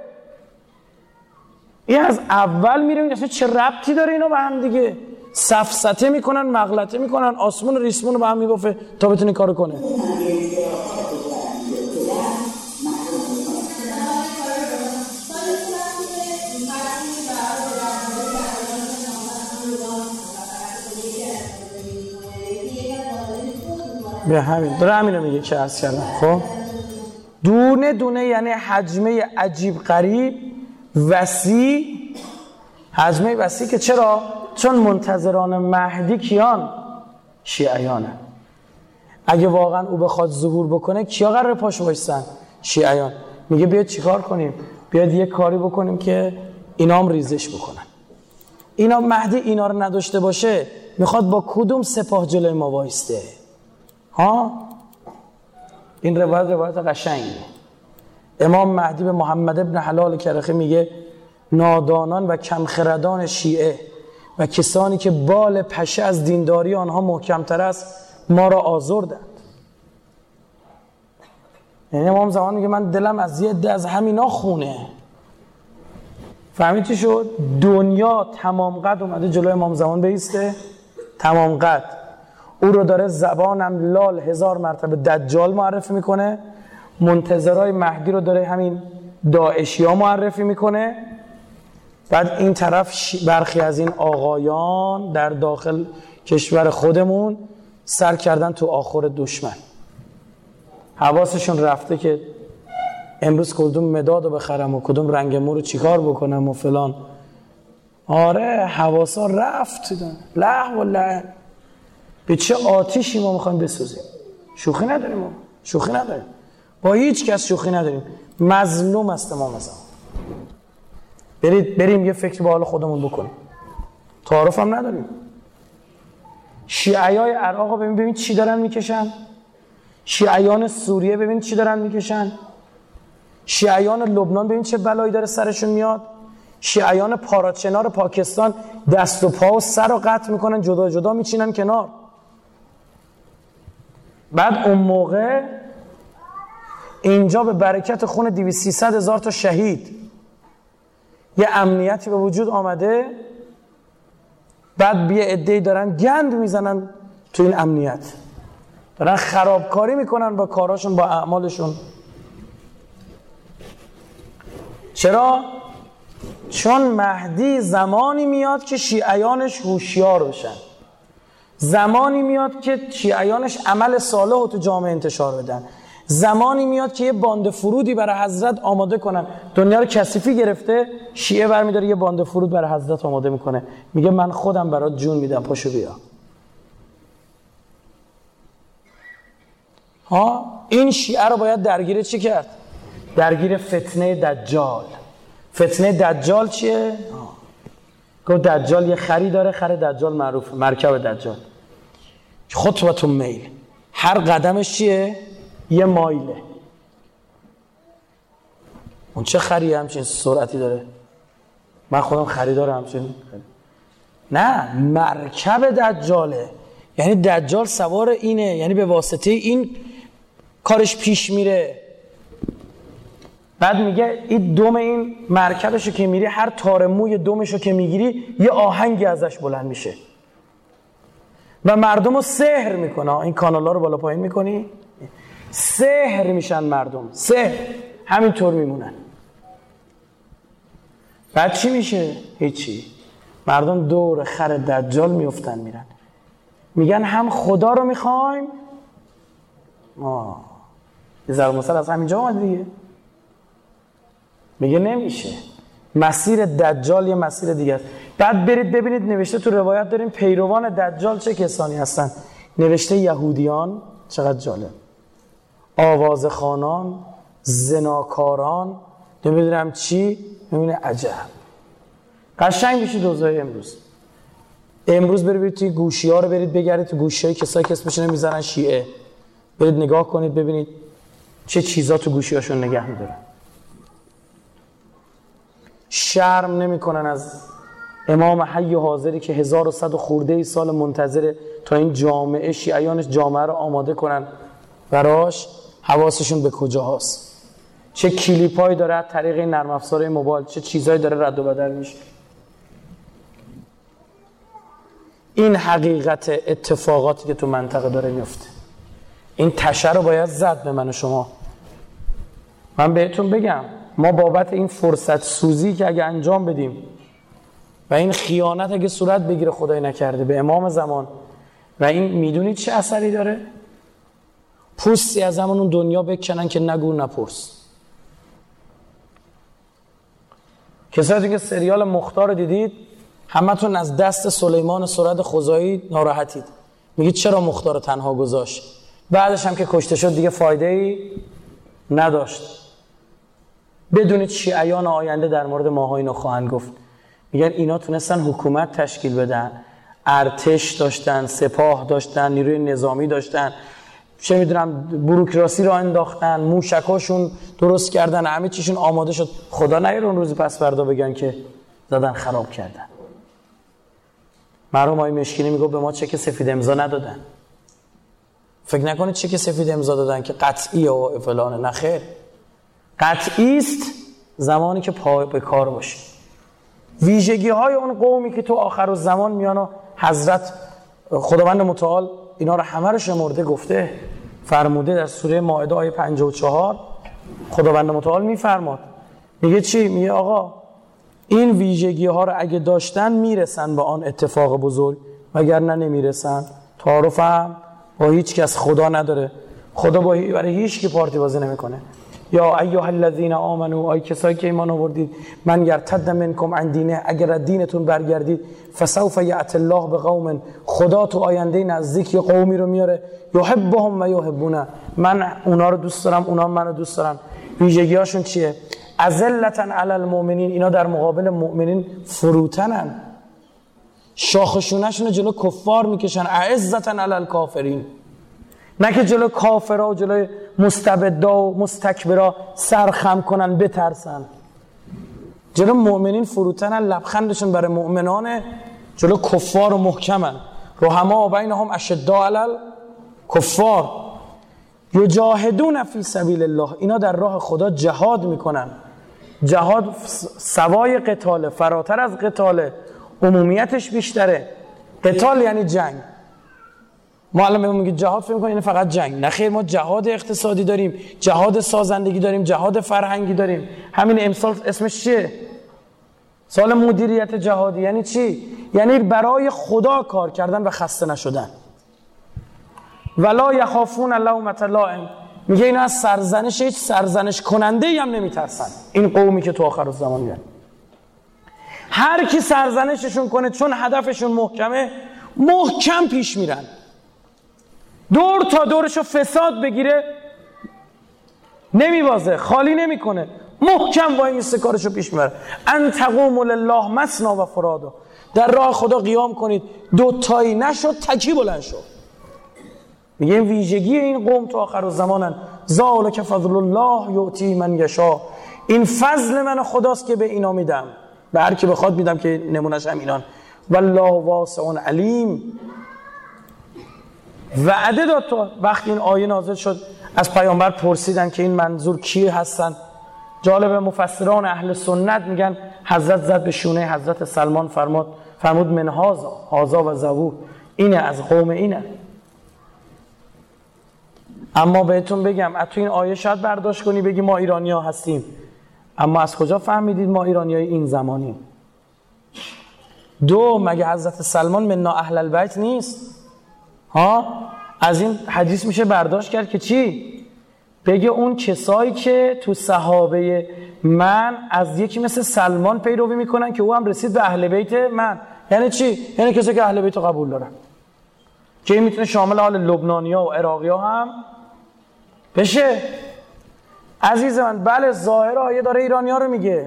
این از اول میره اصلا چه ربطی داره اینا به هم دیگه؟ سفسته می‌کنن مغلطه می‌کنن آسمون و ریسمون رو به هم میبافه تا بتونه کار کنه. به همین داره همین میگه که از کردن خب؟ دونه دونه یعنی حجمه عجیب قریب وسیع حجمه وسیع که چرا؟ چون منتظران مهدی کیان؟ شیعیانه. اگه واقعا او بخواد ظهور بکنه کیا قرار پاش باشن؟ شیعیان. میگه بیاد چیکار کنیم؟ بیاد یه کاری بکنیم که اینا هم ریزش بکنن. اینا مهدی اینا رو نداشته باشه می‌خواد با کدوم سپاه جلوی ما وایسته؟ ها؟ این روایت روایت قشنگه امام مهدی به محمد ابن حلال کرخی میگه نادانان و کمخردان شیعه. و کسانی که بال پشه از دینداری آنها محکمتر است ما را آزردند. یعنی امام زمان میگه من دلم از یه ده از همینا خونه. فهمید چی شد؟ دنیا تمام قد اومده جلوی امام زمان بیسته. تمام قد. او رو داره زبانم لال هزار مرتبه دجال معرفی می‌کنه. منتظرای مهدی رو داره همین داعشی معرفی می‌کنه. بعد این طرف برخی از این آقایان در داخل کشور خودمون سر کردن تو آخر دشمن. حواسشون رفته که امروز کدوم مداد رو بخرم و کدوم رنگ مو رو چیکار بکنم و فلان. آره حواسا رفت. له و له به چه آتیشی ما می‌خوایم بسوزیم؟ شوخی نداریم ما. شوخی نداریم. با هیچ کس شوخی نداریم. مظلوم است ما زمان برید بریم یه فکر با حال خودمون بکنیم. تعارف هم نداریم. شیعیای عراق ببین ببین چی دارن می‌کشن. شیعیان سوریه ببین چی دارن می‌کشن. شیعیان لبنان ببین چه بلایی داره سرشون میاد. شیعیان پاراچنار پاکستان دست و پا و سر رو قطع می‌کنن جدا جدا میچینن کنار. بعد اون موقع اینجا به برکت خون 200 هزار تا شهید. یه امنیتی به وجود آمده بعد بیه ادهی دارن گند می‌زنن تو این امنیت. دارن خرابکاری می‌کنن با کاراشون با اعمالشون. چرا؟ چون مهدی زمانی میاد که شیعیانش هوشیار بشن. زمانی میاد که شیعیانش عمل صالح رو تو جامعه انتشار بدن. زمانی میاد که یه باند فرودی برای حضرت آماده کنن. دنیا رو کثیفی گرفته شیعه برمیداره یه باند فرود برای حضرت آماده می‌کنه. میگه من خودم برات جون میدم پاشو بیا. ها؟ این شیعه رو باید درگیر چی کرد؟ درگیر فتنه دجال. فتنه دجال چیه؟ گفت دجال یه خری داره خر دجال معروف مرکب دجال. خطوتون میل. هر قدمش چیه؟ یه مایله. اون چه خری همچین سرعتی داره؟ من خودم خریدار همچین نه مرکب دجاله. یعنی دجال سوار اینه یعنی به واسطه این کارش پیش میره. بعد میگه این دوم این مرکبشو که میری هر تار موی دومشو که می‌گیری یه آهنگی ازش بلند میشه. و مردم رو سهر می‌کنه این کانالا رو بالا پایین می‌کنی؟ سهر میشن مردم. سهر همینطور میمونن. بعد چی میشه؟ هیچی. مردم دور خر دجال میفتن میرن. میگن هم خدا رو می‌خوایم. آه. یه ضرب از همینجا آمد دیگه. میگه نمیشه. مسیر دجال یه مسیر دیگه است. بعد برید ببینید نوشته تو روایت داریم پیروان دجال چه کسانی هستن؟ نوشته یهودیان. چقدر جالب. آواز خانان زناکاران نمی‌دونم چی نمی‌دونه عجب. قشنگ میشه دوزای امروز. امروز برید توی گوشی ها رو برید بگردید تو گوشی های کسایی که اسمشون می‌زنن شیعه. برید نگاه کنید ببینید چه چیزا تو گوشی هاشون نگه میدارن. شرم نمی‌کنن از امام حی حاضری که 1100 خورده ای سال منتظر تا این جامعه شیعیانش جامعه رو آماده کنن. براش حواسشون به کجا هست چه کلیپایی داره؟ از طریق این نرم افزار موبایل چه چیزایی داره رد و بدل میشه؟ این حقیقت اتفاقاتی که تو منطقه داره میفته. این تشه رو باید زد به من و شما. من بهتون بگم ما بابت این فرصت سوزی که اگه انجام بدیم و این خیانت اگه صورت بگیره خدای نکرده به امام زمان و این می‌دونید چه اثری داره؟ پوستی از همون اون دنیا بکنن که نگو نپرس. کسایی که سریال مختار دیدید همتون از دست سلیمان سرد خزایی ناراحتید. میگید چرا مختار تنها گذاشت؟ بعدش هم که کشته شد دیگه فایده ای نداشت. بدونید شیعیان آینده در مورد ماها اینو خواهند گفت. میگن اینا تونستن حکومت تشکیل بدن. ارتش داشتن سپاه داشتن نیروی نظامی داشتن. چه می‌دونم بروکراسی رو انداختن موشکاشون درست کردن همه چیشون آماده شد. خدا نیاره اون روزی پس فردا بگن که زدن خراب کردن. مرحوم های مشکینی میگو به ما چک سفید امضا ندادن. فکر نکنید چک سفید امضا دادن که قطعی و فلانه نه قطعی است زمانی که پای به کار باشه. ویژگی های اون قومی که تو آخر زمان میان و حضرت خداوند متعال اینا رو همه رو شمرده گفته فرموده در سوره مائده آیه 54 خداوند متعال میفرماد. میگه چی؟ میگه آقا این ویژگی ها رو اگه داشتن می‌رسن به آن اتفاق بزرگ وگرنه نمی‌رسن. تعارف هم با هیچ کس خدا نداره. خدا با برای هیچ کی پارتی بازی نمی‌کنه. یا ایها الذین آمنو ای کسایی که ایمان آوردید من یرتد منکم عن دینه اگر دینتون برگردید فسوف یعت الله به قوم خدا تو آینده نزدیک یه قومی رو میاره یحبهم و یحبونه. من اونا رو دوست دارم اونا منو دوست دارن. ویژگی هاشون چیه؟ ازلتا علی المؤمنین اینا در مقابل مؤمنین فروتنن. شاخشونشون جلو کفار می‌کشن. اعزتا علی الکافرین. نه که جلو کافرا و جلو مستبدا و مستکبرا سرخم کنن بترسن. جلو مؤمنین فروتنن لبخندشون برای مؤمنانه جلو کفار و محکمن. رحما و بینهم اشدا علل کفار یجاهدون فی سبیل الله اینا در راه خدا جهاد می‌کنن. جهاد سوای قتاله فراتر از قتاله. عمومیتش بیشتره. قتال یعنی جنگ. ما الان میگه جهاد فکر می‌کنیم فقط جنگ. نه خیر ما جهاد اقتصادی داریم جهاد سازندگی داریم جهاد فرهنگی داریم. همین امسال اسمش چیه؟ سال مدیریت جهادی. یعنی چی؟ یعنی برای خدا کار کردن و خسته نشدن. ولا یخافون لومت لائم میگه اینا از سرزنش هیچ سرزنش کننده ای هم نمیترسن. این قومی که تو آخر زمان میان هر کی سرزنششون کنه چون هدفشون محکمه محکم پیش میرن. دور تا دورشو فساد بگیره نمیوازه خالی نمی‌کنه. محکم وای میسته کارشو پیش می‌بره. ان تقوم لله مسنا و فرادا در راه خدا قیام کنید. دو تایی نشد تکی بلند شد میگه ویژگی این قوم تو آخر زمانن. ذالک فضل الله یعطی من یشا این فضل من خداست که به اینا میدم. به هر کی بخواد میدم که نمونش هم اینان. والله واسع علیم. وعده داد تو. وقتی این آیه نازل شد از پیامبر پرسیدن که این منظور کی هستن. جالب مفسران اهل سنت میگن حضرت زد به شونه حضرت سلمان فرمود فرمود من هازا هازا و زبور اینه از قوم اینه. اما بهتون بگم از تو این آیه شاید برداشت کنی بگی ما ایرانی ها هستیم. اما از کجا فهمیدید ما ایرانی های این زمانیم؟ دو مگه حضرت سلمان من اهل البیت نیست؟ ها؟ از این حدیث میشه برداشت کرد که چی؟ بگه اون کسایی که تو صحابه من از یکی مثل سلمان پیروی می‌کنن که او هم رسید به اهل بیت من. یعنی چی؟ یعنی کسی که اهل بیت قبول دارن. که این می‌تونه شامل حال لبنانیا و عراقی ها هم بشه. عزیز من بله ظاهر آیه داره ایرانی ها رو میگه.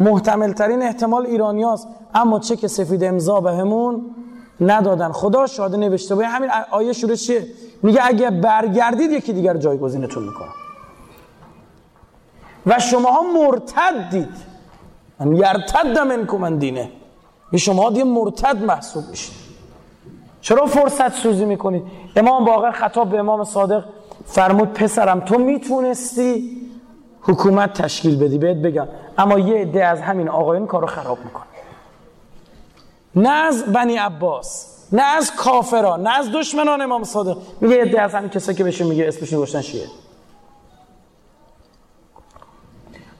محتمل ترین احتمال ایرانی هاست. اما چه که سفید امضا بهمون ندادن. خدا شاده نوشته باید. همین آیه شروع چیه؟ میگه اگه برگردید یکی دیگر جایگزینتون می‌کنم. و شما ها مرتدید. من یرتد منکم من دینه. شما دیگه مرتد محسوب میشید چرا فرصت سوزی می‌کنید؟ امام باقر خطاب به امام صادق فرمود پسرم تو می‌تونستی حکومت تشکیل بدی؟ بهت بگم. اما یه عده از همین آقایون کارو خراب می‌کنه نه از بنی عباس نه از کافران نه از دشمنان امام صادق. میگه عده از همین کسایی که بهشون میگه اسمشون گوشتن شیعه.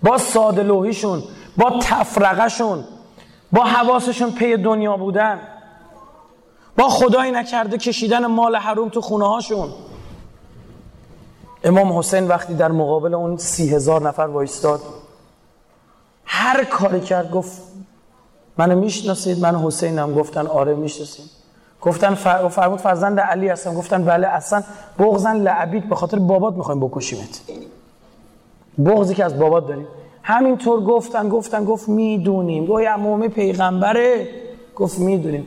با ساده لوحیشون با تفرقهشون با حواسشون پی دنیا بودن با خدایی نکرده کشیدن مال حروم تو خونه هاشون. امام حسین وقتی در مقابل اون سی هزار نفر وایستاد هر کاری کرد گفت منو می‌شناسید؟ من حسینم. گفتن آره می‌شناسید گفتن فر... فرمود فرزند علی هستم گفتن بله اصلا بغزن لعبید به خاطر بابات می‌خوایم بکشیمت. بغزی که از بابات داریم. همینطور گفتن گفتن گفت می‌دونیم. گوی امومی پیغمبره. گفت می‌دونیم.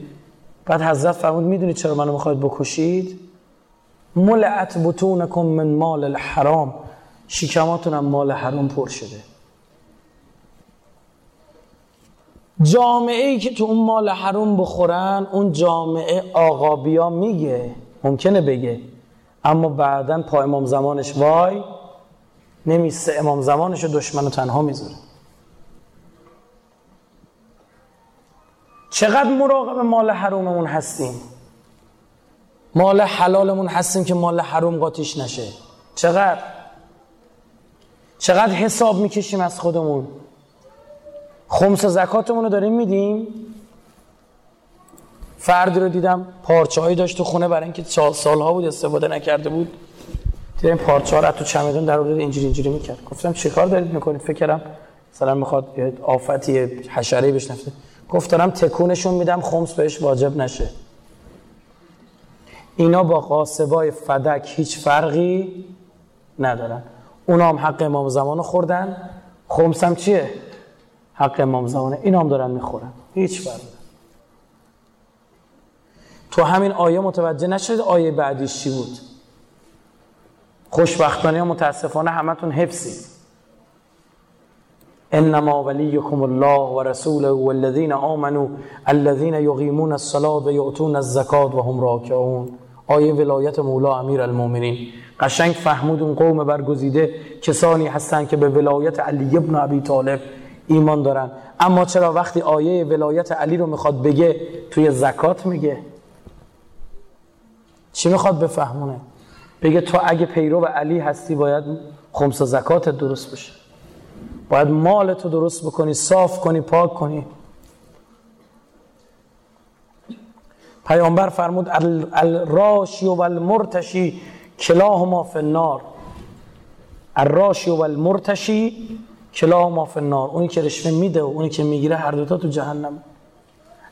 بعد حضرت فرمود می‌دونید چرا منو می‌خواید بکشید؟ ملعت بطونکم من مال الحرام. شکماتونم مال حرام پر شده. جامعه ای که تو اون مال حروم بخورن اون جامعه آقابیا میگه ممکنه بگه. اما بعدا پا امام زمانش وای نمیسته امام زمانش دشمن رو تنها می‌ذاره. چقدر مراقب مال حروممون هستیم؟ مال حلالمون هستیم که مال حروم قاتیش نشه. چقدر؟ چقدر حساب می‌کشیم از خودمون؟ خمس زکاتمون رو داریم میدیم؟ فردی رو دیدم پارچه هایی داشت تو خونه برای اینکه سالها بود استفاده نکرده بود. دیدم پارچه ها رو تو چمدون در آورد اینجوری اینجوری می‌کرد. گفتم چه کار دارید می‌کنید؟ فکر کردم مثلا می‌خواد آفتی حشره بهش نفته. گفت دارم تکونشون میدم خمس بهش واجب نشه. اینا با قاسبای فدک هیچ فرقی ندارن. اونا هم حق امام زمان خوردن. خمس هم چیه؟ حق امام زمانه این هم دارن می‌خورن. هیچ فرق تو همین آیه متوجه نشد آیه بعدیش چی بود. خوشبختانه و متاسفانه همتون حفظی. انما ولیکم الله و رسوله والذین آمنوا الذین یقیمون الصلاة و یؤتون الزکات و هم راکعون. آیه ولایت مولا امیر المومنین قشنگ فهمود اون قوم برگزیده کسانی هستند که به ولایت علی ابن ابی طالب ایمان دارن. اما چرا وقتی آیه ولایت علی رو می‌خواد بگه توی زکات میگه؟ چی می‌خواد بفهمونه؟ بگه تو اگه پیرو علی هستی باید خمس زکات درست بشه. باید مال تو درست بکنی صاف کنی پاک کنی. پیامبر فرمود الراشی و المرتشی کلاهما فی النار. الراشی و المرتشی کلا ما النار اونی که رشوه میده و اونی که می‌گیره هر دوتا تو جهنم.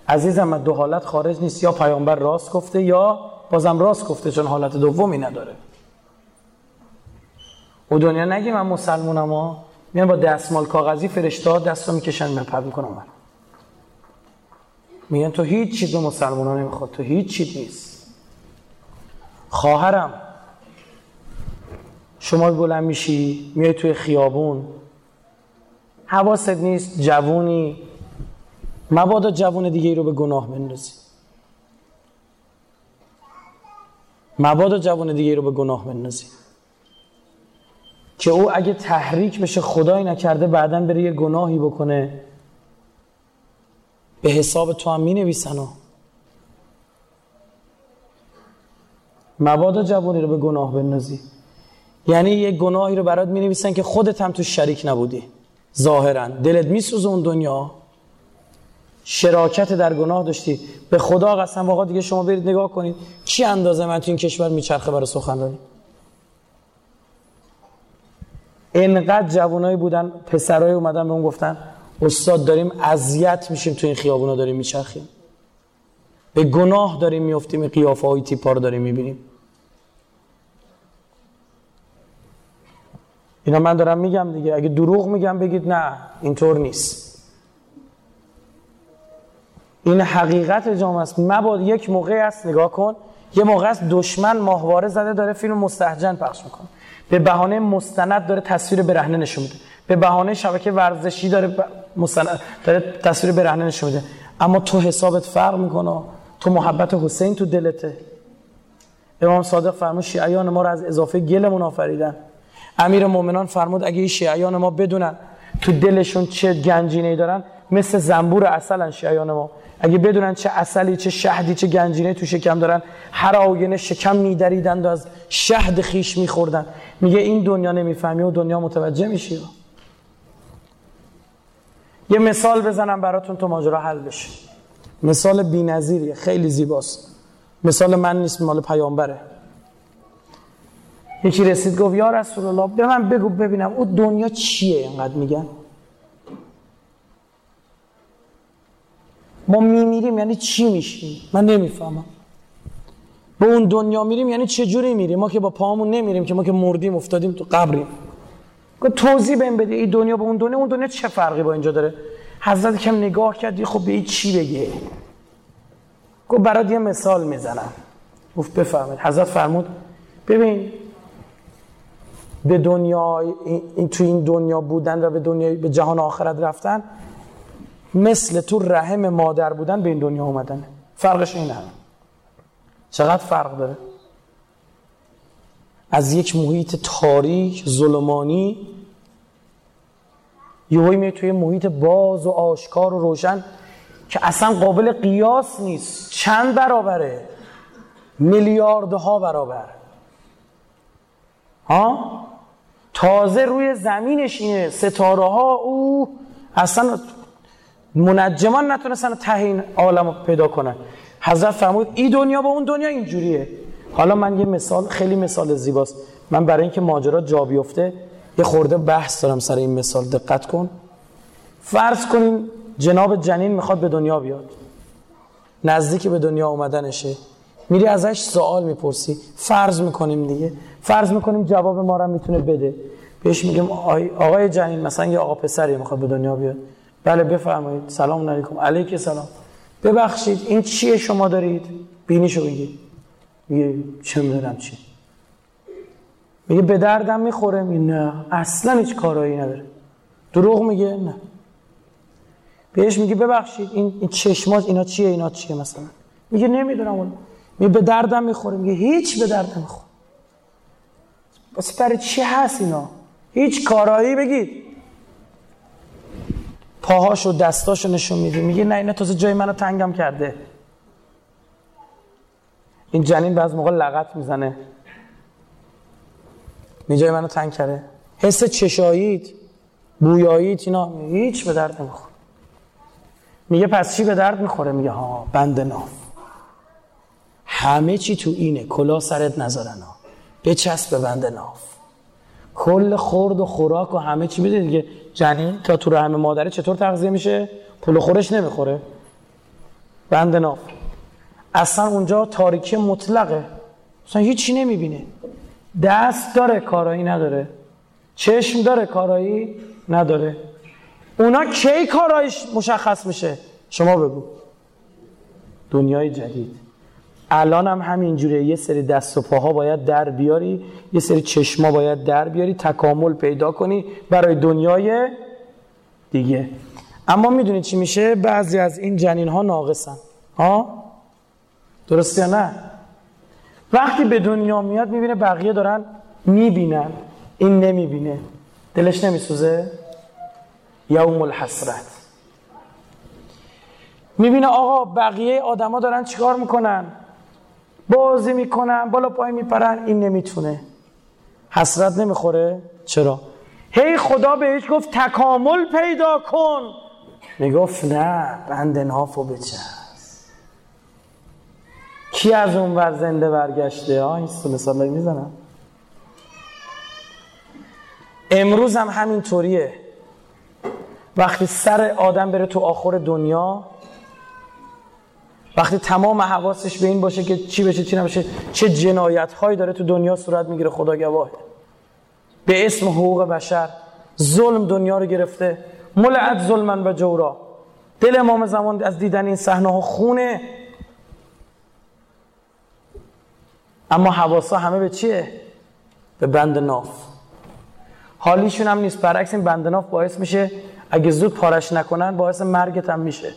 عزیزم دو حالت خارج نیست یا پیامبر راست گفته یا بازم راست گفته چون حالت دومی نداره. او دنیا نگی من مسلمونم ها. میان با دستمال کاغذی فرشته دست رو می‌کشن من می‌کنم من میگن تو هیچ چیز به مسلمان ها نمی‌خواد تو هیچ چیز نیست. خواهرم شما بلند میشی میای توی خیابون حواست نیست جوونی. مبادا جوون دیگه ای رو به گناه بندازی. مبادا جوون دیگه ای رو به گناه بندازی. که او اگه تحریک بشه خدایی نکرده بعدا بره یه گناهی بکنه. به حساب تو هم می نویسن مبادا جوانی رو به گناه بندازی. یعنی یه گناهی رو برات می نویسن که خودت هم تو شریک نبودی. ظاهرا. دلت میسوزه اون دنیا؟ شراکت در گناه داشتی. به خدا قسم واقعا دیگه شما برید نگاه کنید. چی اندازه من تو این کشور میچرخه برای سخنرانی؟ انقدر جوانایی بودن پسرای اومدن به اون گفتن استاد داریم اذیت میشیم تو این خیابونا داریم میچرخیم. به گناه داریم میفتیم قیافه های تیپا رو داریم می‌بینیم. اینا من دارم میگم دیگه. اگه دروغ میگم بگید نه اینطور نیست. این حقیقت جامعه است. مباد یک موقع است نگاه کن. یه موقع است دشمن ماهواره زده داره فیلم مستحجن پخش می‌کنه. به بهانه مستند داره تصویر برهنه نشون میده. به بهانه شبکه ورزشی داره مستند داره تصویر برهنه نشون میده. اما تو حسابت فرق می‌کنه. تو محبت حسین تو دلته. امام صادق فرمود شیعیان ما رو از اضافه گلمون آفریدن. امیر مومنان فرمود اگه شیعیان ما بدونن تو دلشون چه گنجینه‌ای دارن مثل زنبور اصلن شیعیان ما. اگه بدونن چه اصلی چه شهدی چه گنجینه تو شکم دارن هر آینه شکم میدریدند از شهد خیش میخوردن. میگه این دنیا نمی‌فهمی و دنیا متوجه میشی. یه مثال بزنم براتون تو ماجرا حل بشه. مثال بی‌نظیریه خیلی زیباست. مثال من نیست مال پیامبره. یکی رسید گفت یا رسول الله به من بگو ببینم او دنیا چیه اینقدر میگن؟ ما میمیریم یعنی چی میشیم؟ من نمی‌فهمم. به اون دنیا میریم یعنی چه جوری میریم؟ ما که با پامون نمیریم که ما که مردیم افتادیم تو قبریم. توضیح بهم بده این دنیا با اون دنیا اون دنیا چه فرقی با اینجا داره؟ حضرت کم نگاه کردی خب به چی بگه؟ گفت برات یه مثال می‌زنم. گفت بفهمید حضرت فرمود ببین به دنیا این تو این دنیا بودن و به دنیا به جهان آخرت رفتن مثل تو رحم مادر بودن به این دنیا اومدن. فرقش اینه. چقدر فرق داره؟ از یک محیط تاریک ظلمانی یهویی می توی محیط باز و آشکار و روشن که اصلا قابل قیاس نیست. چند برابره؟ میلیاردها برابر. ها؟ تازه روی زمینش اینه ستاره ها او اصلا منجمان نتونستن ته این عالم پیدا کنن. حضرت فرمود این دنیا با اون دنیا اینجوریه. حالا من یه مثال خیلی مثال زیباست. من برای اینکه ماجرا جا بیفته یه خورده بحث دارم سر این مثال. دقت کن. فرض کنیم جناب جنین می‌خواد به دنیا بیاد. نزدیک به دنیا اومدنشه. میری ازش سوال می‌پرسی. فرض می‌کنیم دیگه. فرض می‌کنیم جواب ما رو می‌تونه بده. بهش میگم آقای جنین مثلا یه آقا پسری می‌خواد به دنیا بیاد. بله بفرمایید. سلام علیکم. علیک سلام. ببخشید این چیه شما دارید؟ بینیشو بگید میگه چه می‌دونم چی. میگه به دردم می‌خوره. میگه نه اصلا هیچ کارایی نداره. دروغ میگه؟ نه. بهش میگه ببخشید این, این چشمات اینا چیه؟ اینا چیه مثلا؟ میگه نمی‌دونم اون میگه به دردم می‌خوره میگه هیچ به دردم می‌خوره بس برای چی هست اینا؟ هیچ کارایی بگید. پاهاش و دستاشو نشون میده میگه نه اینا تازه جای منو تنگم کرده. این جنین بعض موقع لغت می‌زنه. می جای منو تنگ کرده. حس چشایید بویایید اینا. هیچ به درد نمی‌خوره. میگه پس چی به درد می‌خوره؟ میگه ها بند ناف همه چی تو اینه. کلا سرت نذارن ها. بچسب به بند ناف. کل خورد و خوراک و همه چی میده دیگه. جنین تا تو رحم مادره چطور تغذیه میشه؟ پول خورش نمی‌خوره. بند ناف. اصلا اونجا تاریکی مطلقه. اصلا هیچی نمی‌بینه. دست داره کارایی نداره. چشم داره کارایی نداره. اونا کی کارایش مشخص میشه؟ شما بگو. دنیای جدید. الان هم همینجوره یه سری دست و پاها باید در بیاری یه سری چشما باید در بیاری تکامل پیدا کنی برای دنیای دیگه. اما می‌دونی چی میشه؟ بعضی از این جنین ها ناقصن. ها؟ درست یا نه؟ وقتی به دنیا میاد می‌بینه بقیه دارن می‌بینن. این نمی‌بینه. دلش نمیسوزه. یوم الحسرت می‌بینه آقا بقیه آدما دارن چیکار می‌کنن؟ بازی می‌کنن بالا پای میپرن این نمی‌تونه. حسرت نمی‌خوره؟ چرا؟ هی خدا بهش گفت تکامل پیدا کن. می‌گفت نه بند نافو بچه کی از اون ور زنده برگشته؟ ها این مثال می‌زنم امروز هم همین طوریه وقتی سر آدم بره تو آخر دنیا وقتی تمام حواسش به این باشه که چی بشه چی نباشه چه جنایت هایی داره تو دنیا صورت می‌گیره خدا گواهه به اسم حقوق بشر ظلم دنیا رو گرفته. ملعت ظلمن و جورا. دل امام زمان از دیدن این صحنه ها خونه. اما حواسا همه به چیه؟ به بند ناف. حالیشون هم نیست. برعکس این بند ناف باعث میشه اگه زود پارش نکنن باعث مرگت هم میشه.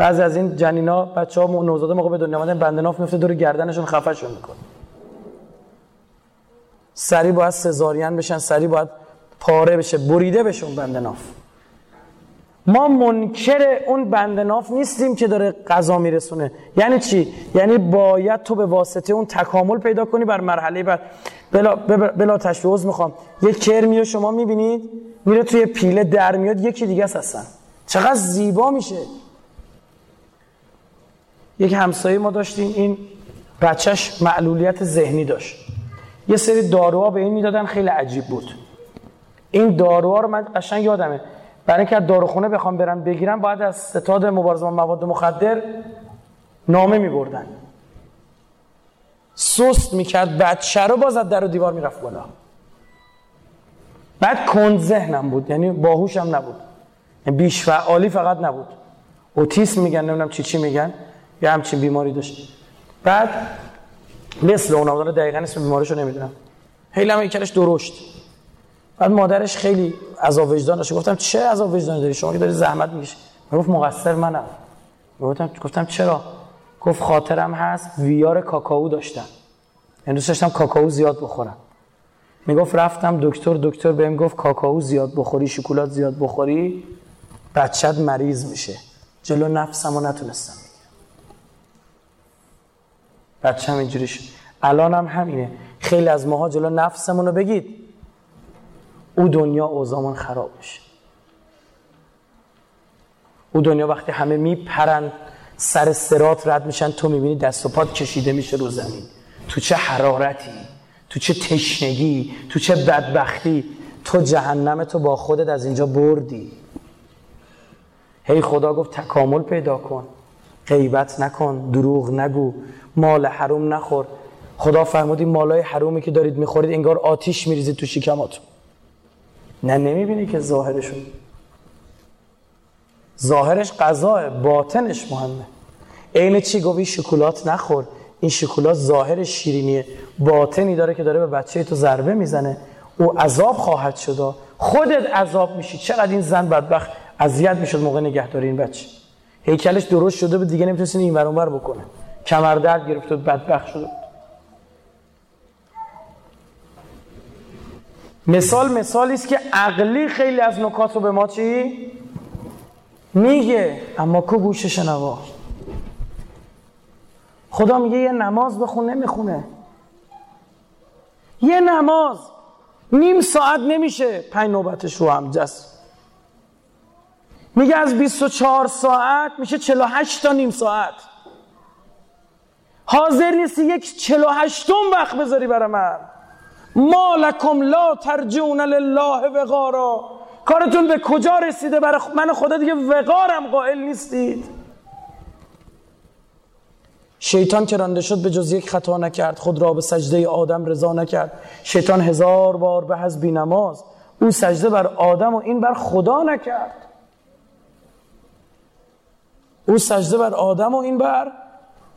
بعضی از این جنینا بچه ها نوزاده موقع به دنیا آمدن بند ناف میفته دور گردنشون خفهشون می‌کنه. سری باید سزارین بشن سری باید پاره بشه بریده بشه اون بند ناف. ما منکر اون بند ناف نیستیم که داره قضا میرسونه. یعنی چی؟ یعنی باید تو به واسطه اون تکامل پیدا کنی بر مرحله بعد. بلا, بلا تشویز می‌خوام. یه کرمی رو شما می‌بینید میره توی پیله در میاد یکی دیگه هستن. چقدر زیبا میشه. یک همسایه ما داشتیم این بچهش معلولیت ذهنی داشت. یه سری داروها به این می‌دادن خیلی عجیب بود. این داروها رو من قشنگ یادمه. برای اینکه داروخونه بخوام برم بگیرم باید از ستاد مبارزه با مواد مخدر نامه میبردن. سست می‌کرد بچه رو باز در و دیوار می‌رفت بالا. بعد کند ذهنم بود یعنی باهوشم نبود. یعنی بیش فعالی فقط نبود. اوتیسم میگن نمی‌دونم چی چی میگن. یه همچین بیماری داشت. بعد مثل اون آدم دقیقا اسم بیماریشو نمی‌دونم. خیلی هم کلش درشت. بعد مادرش خیلی عذاب وجدان داشت. گفتم چه عذاب وجدانی داری؟ شما که داری زحمت می‌کشی. گفت مقصر منم. گفتم گفتم چرا؟ گفت خاطرم هست ویار کاکائو داشتم. یعنی دوست داشتم کاکائو زیاد بخورم. می‌گفت رفتم دکتر دکتر بهم گفت کاکائو زیاد بخوری شکلات زیاد بخوری بچت مریض میشه. جلو نفسم رو نتونستم. بچه هم اینجوری شد. الان هم همینه. خیلی از ماها جلو نفسمون رو بگید. او دنیا اوزامون خراب میشه او دنیا وقتی همه میپرن سر سرات رد میشن تو می‌بینی دست و پات کشیده میشه رو زمین. تو چه حرارتی؟ تو چه تشنگی؟ تو چه بدبختی؟ تو جهنم تو با خودت از اینجا بردی. هی خدا گفت تکامل پیدا کن. غیبت نکن دروغ نگو. مال حروم نخور. خدا فرمودی مالای حرومی که دارید می‌خورید انگار آتیش میریزید تو شکماتون. نه نمی‌بینی که ظاهرشون ظاهرش غذاه باطنش مهمه. عین چی گفتی شکلات نخور. این شکلات ظاهر شیرینیه. باطنی داره که داره به بچه تو ضربه می‌زنه. او عذاب خواهد شد. خودت عذاب میشی. چقدر این زن بدبخت اذیت می‌شد موقع نگهداری این بچه. هیکلش درست شده بود دیگه نمی‌تونست این ور بکنه. کمر درد گرفته بود بدبخت شده بود مثال مثالی است که عقلی خیلی از نکات رو به ما چی؟ میگه اما کو گوش شنوا؟ خدا میگه یه نماز بخون نمی‌خونه. یه نماز نیم ساعت نمیشه پنج نوبتش رو هم جست میگه از 24 ساعت میشه 48 تا نیم ساعت. حاضر نیستی یک 48 وقت بذاری برای من. ما لا ترجون لله وقارا. کارتون به کجا رسیده برای من خدا دیگه وقارم قائل نیستید. شیطان که رانده شد به جز یک خطا نکرد. خود را به سجده آدم رضا نکرد. شیطان هزار بار به از نماز او سجده بر آدم و این بر خدا نکرد. او سجده بر آدم و این بر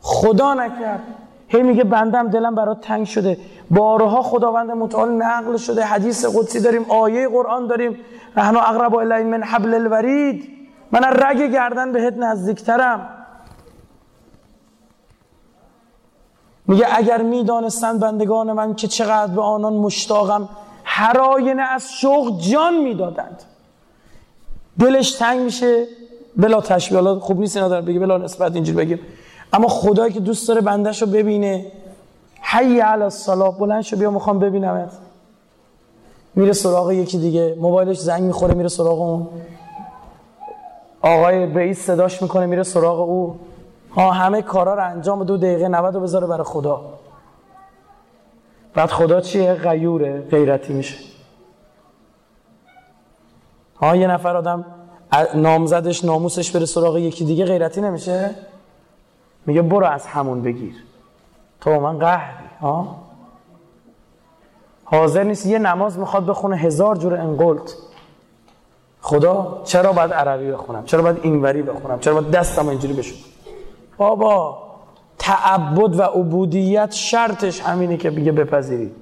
خدا نکرد. هی میگه بندم دلم برات تنگ شده. بارها خداوند متعال نقل شده. حدیث قدسی داریم آیه قرآن داریم. نحن اقرب الی من حبل الورید. من رگ گردن بهت نزدیکترم. میگه اگر می‌دانستند بندگان من که چقدر به آنان مشتاقم هر آینه از شوق جان می‌دادند. دلش تنگ میشه. بلا تشبیه. خوب نیست اینا بگی بلا نسبت اینجوری بگیم. اما خدایی که دوست داره بندش رو ببینه. حی علی الصلاه بلند شو بیا می‌خوام ببینمت. میره سراغ یکی دیگه. موبایلش زنگ می‌خوره میره سراغ اون. آقای رئیس صداش می‌کنه میره سراغ او. ها همه کارا رو انجام دو دقیقه 90 رو بذاره برای خدا. بعد خدا چیه؟ غیوره غیرتی میشه. ها یه نفر آدم نامزدش ناموسش بره سراغ یکی دیگه غیرتی نمیشه؟ میگه برو از همون بگیر. تو من قهری ها حاضر نیست یه نماز می‌خواد بخونه هزار جور انقلت. خدا چرا باید عربی بخونم؟ چرا باید اینوری بخونم؟ چرا باید دستم اینجوری بشون بابا تعبد و عبودیت شرطش همینه که بگه بپذیری.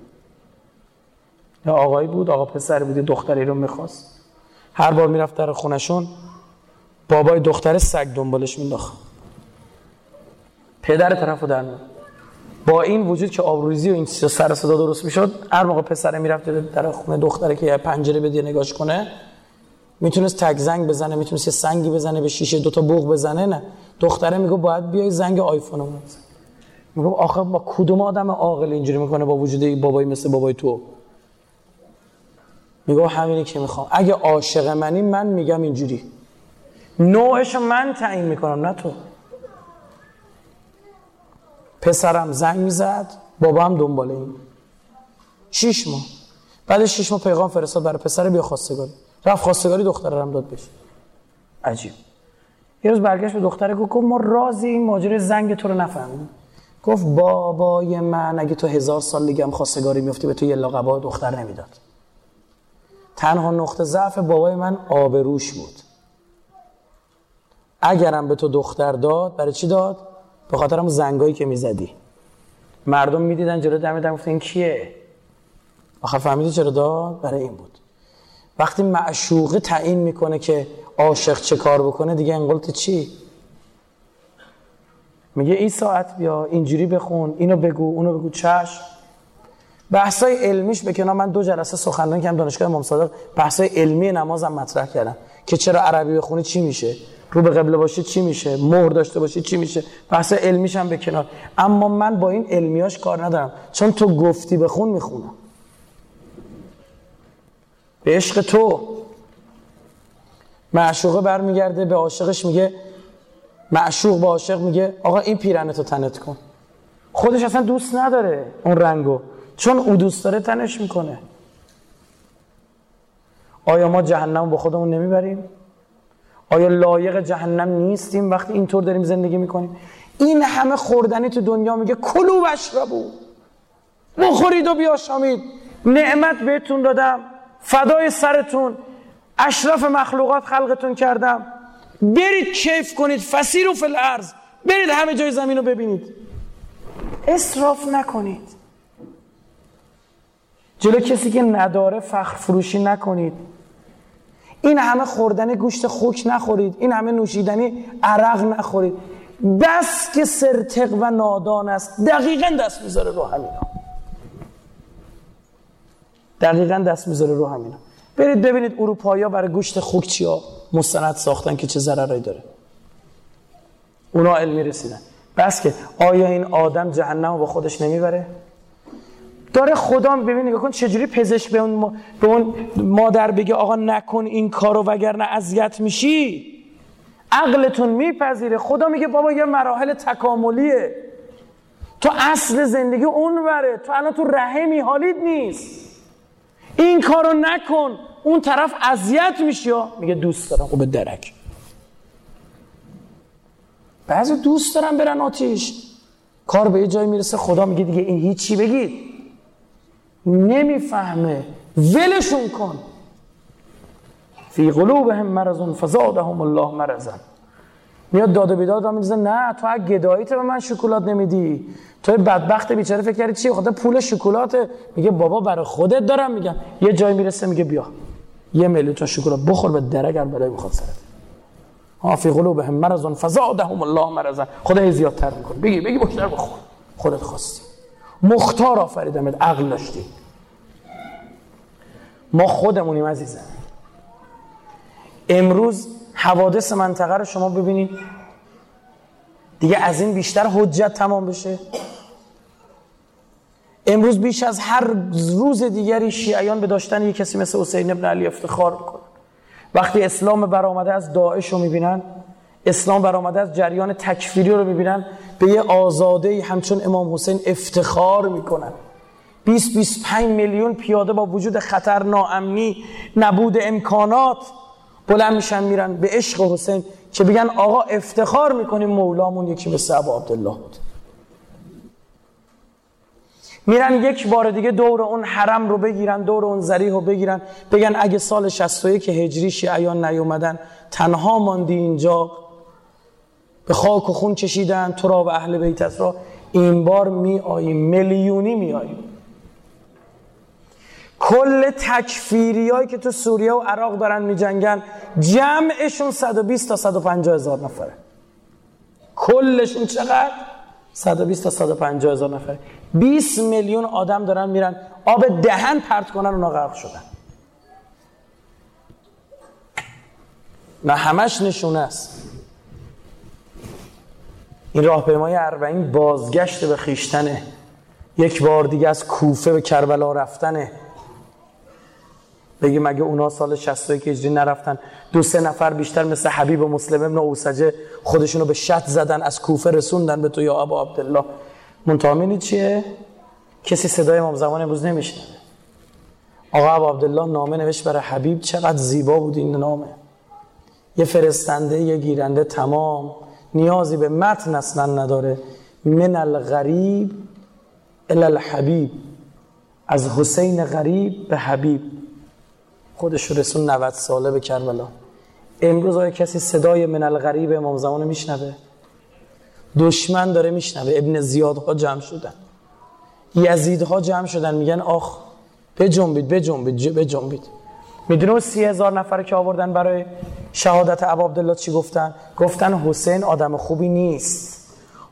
یا آقایی بود آقا پسر بودی دختری رو می‌خواست. هر بار می‌رفت در خونشون بابای دختر سگ دنبالش مینداخت پدر طرفو در با این وجود که آبروزی و این سر صدا درست می‌شد هر موقع پسر می‌رفت در خونه دختره که پنجره بده نگاش کنه می‌تونست تک زنگ بزنه می‌تونست یه سنگی بزنه به شیشه دوتا بوغ بزنه نه. دختره میگه باید بیای زنگ آیفون رو میگه آخه با کدوم آدم عاقل اینجوری می‌کنه با وجود بابایی مثل بابای تو؟ میگه همینی که می‌خوام. اگه عاشق منی من میگم اینجوری. نوعش من تعیین می‌کنم نه تو. پسرم زنگ می‌زد بابا هم دنبال این شیش ماه. بعد شیش ماه پیغام فرستاد برای پسر بیا خواستگاری. رفت خواستگاری دختر هم داد بشه عجیب. یه روز برگشت به دختره گفت ما رازی این ماجرای زنگ تو رو نفهمیدیم گفت بابای من اگه تو هزار سال دیگه هم خواستگاری میفتی به تو یه لقبا دختر نمی‌داد. تنها نقطه ضعف بابای من آبروش بود. اگرم به تو دختر داد برای چی داد؟ به خاطر هم زنگایی که می‌زدی. مردم می‌دیدن جلو دم دم این کیه؟ آخر فهمیدی چرا داد؟ برای این بود. وقتی معشوقه تعیین می‌کنه که عاشق چه کار بکنه دیگه انقلت چی؟ میگه این ساعت بیا اینجوری بخون اینو بگو اونو بگو چش بحثای علمیش به کنار من دو جلسه سخنرانی کردم دانشگاه امام صادق. بحثای علمی نمازم مطرح کردم که چرا عربی بخونی چی میشه؟ رو به قبله باشه چی میشه؟ مهر داشته باشه چی میشه؟ بحث علمیش هم به کنار. اما من با این علمیاش کار ندارم. چون تو گفتی بخون می‌خونم به عشق تو. معشوقه برمیگرده به عاشقش میگه معشوق به عاشق میگه آقا این پیرنه تو تنت کن. خودش اصلا دوست نداره اون رنگو. چون او دوست داره تنش می‌کنه. آیا ما جهنم با خودمون نمی‌بریم؟ آیا لایق جهنم نیستیم وقتی اینطور داریم زندگی می‌کنیم؟ این همه خوردنی تو دنیا میگه کلو بشربو بخورید و بیاشامید. نعمت بهتون دادم. فدای سرتون. اشرف مخلوقات خلقتون کردم. برید کیف کنید. فسیر و فل ارز برید همه جای زمین رو ببینید. اصراف نکنید. جلو کسی که نداره فخر فروشی نکنید. این همه خوردن گوشت خوک نخورید این همه نوشیدنی عرق نخورید. بس که سرتق و نادان است. دقیقا دست می‌ذاره رو همینا. دقیقا دست می‌ذاره رو همینا. برید ببینید اروپایی ها برای گوشت خوک چیا مستند ساختن که چه ضرری داره. اونا علمی رسیدن بس که آیا این آدم جهنم با خودش نمی‌بره؟ داره خدا ببین نگاه کن چجوری پزشک به اون, به اون مادر بگه آقا نکن این کارو وگرنه اذیت میشی؟ عقلتون میپذیره. خدا میگه بابا یه مراحل تکاملیه. تو اصل زندگی اون بره تو الان تو رحمی حالید نیست. این کارو نکن. اون طرف اذیت میشی میگه دوست دارم خب به درک. بعضی دوست دارم برن آتیش. کار به یه جایی می‌رسه خدا میگه دیگه این هیچی بگید. نمی‌فهمه. ولشون کن. فی قلوبهم مرض فزادهم الله مرضا. میاد داد و بیداد را میزه نه تو اگه گداییت به من شکلات نمیدی. تو بدبخت بیچاره فکر کردی چی؟ خاطر پول شکلات میگه بابا برای خودت دارم میگم. یه جای می‌رسه میگه بیا. یه میلیون تا شکلات بخور به درگر برای می‌خواد سرت ها فی قلوبهم مرض فزادهم الله مرضا. خدا زیادتر می‌کنه. بگی بگی بخور خودت خواستی. مختار آفریدمت عقل داشتی ما خودمونیم عزیزم. امروز حوادث منطقه رو شما ببینید. دیگه از این بیشتر حجت تمام بشه. امروز بیش از هر روز دیگری شیعیان به داشتن یک کسی مثل حسین ابن علی افتخار می‌کنن. وقتی اسلام برآمده از داعش رو می‌بینن اسلام برآمده از جریان تکفیری رو می‌بینن به یه آزاده همچون امام حسین افتخار می‌کنن. 20 25 میلیون پیاده با وجود خطر ناامنی نبود امکانات بلند میشن میرن به عشق حسین که بگن آقا افتخار می‌کنیم مولامون یکی به ابو عبدالله بود. میرن یک بار دیگه دور اون حرم رو بگیرن دور اون زریح رو بگیرن بگن اگه سال 61 هجری شیعیان نیومدن تنها ماندی اینجا. به خاک و خون کشیدن تو را و اهل بیتت را این بار می آییم میلیونی می آییم کل تکفیری هایی که تو سوریه و عراق دارن می جنگن جمعشون 120 تا 150 هزار نفره. کلشون چقدر؟ 120 تا 150 هزار نفره. 20 میلیون آدم دارن میرن آب دهن پرت کنن اونا غرق شدن. نه همش نشونه است. این راهپیمای اربعین بازگشت به خیشتنه. یک بار دیگه از کوفه به کربلا رفتنه. بگی مگه اونا سال 61 هجری نرفتن دو سه نفر بیشتر مثل حبیب و مسلم ابن اوسجه خودشونو به شط زدن از کوفه رسوندن به تو یا ابا عبدالله. منتها چیه؟ کسی صدای امام زمان امروز نمیشنه آقا ابو عبدالله نامه نوشت برای حبیب چقدر زیبا بود این نامه. یه فرستنده یه گیرنده تمام. نیازی به متن اصلا نداره. من الغریب الى الحبیب. از حسین غریب به حبیب. خودش رسون 90 ساله به کربلا. امروز آیا کسی صدای من الغریب امام زمان میشنوه؟ دشمن داره میشنوه. ابن زیادها جمع شدن. یزیدها جمع شدن. میگن آخ بجنبید بجنبید بجنبید. می‌دونه سی هزار نفر که آوردن برای شهادت عبدالله چی گفتن؟ گفتن حسین آدم خوبی نیست.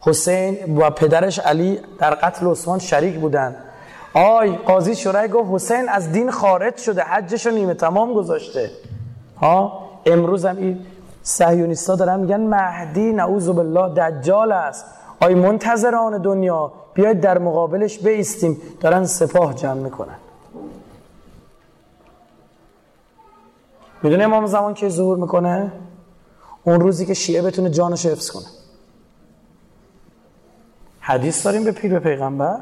حسین و پدرش علی در قتل عثمان شریک بودن. آی قاضی شورای گفت حسین از دین خارج شده حجش رو نیمه تمام گذاشته. ها؟ امروز هم این صهیونیستا دارن میگن مهدی نعوذ بالله دجال است. آی منتظران دنیا بیاید در مقابلش بیستیم. دارن سپاه جمع می‌کنن. می‌دونه امام زمان که ظهور می‌کنه؟ اون روزی که شیعه بتونه جانش حفظ کنه. حدیث داریم به پیر به پیغمبر.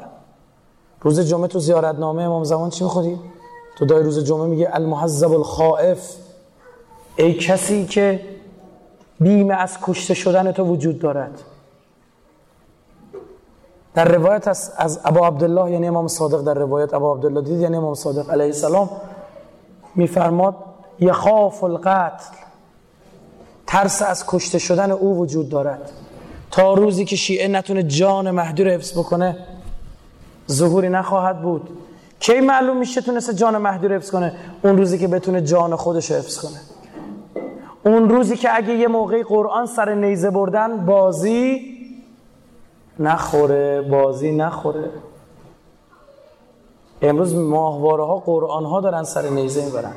روز جمعه تو زیارت نامه امام زمان چی می‌خوری؟ تو دای روز جمعه میگه المحذب الخائف. ای کسی که بیمه از کشته شدن تو وجود دارد. در روایت از, از ابا عبدالله یعنی امام صادق در روایت ابا عبدالله دید یعنی امام صادق علیه السلام میفرماد یخاف القتل. ترس از کشته شدن او وجود دارد. تا روزی که شیعه نتونه جان مهدی رو حفظ بکنه ظهوری نخواهد بود. کی معلوم میشه تونسته جان مهدی رو حفظ کنه؟ اون روزی که بتونه جان خودش رو حفظ کنه. اون روزی که اگه یه موقعی قرآن سر نیزه بردن بازی نخوره بازی نخوره. امروز ماهواره ها قرآن ها دارن سر نیزه می‌برن.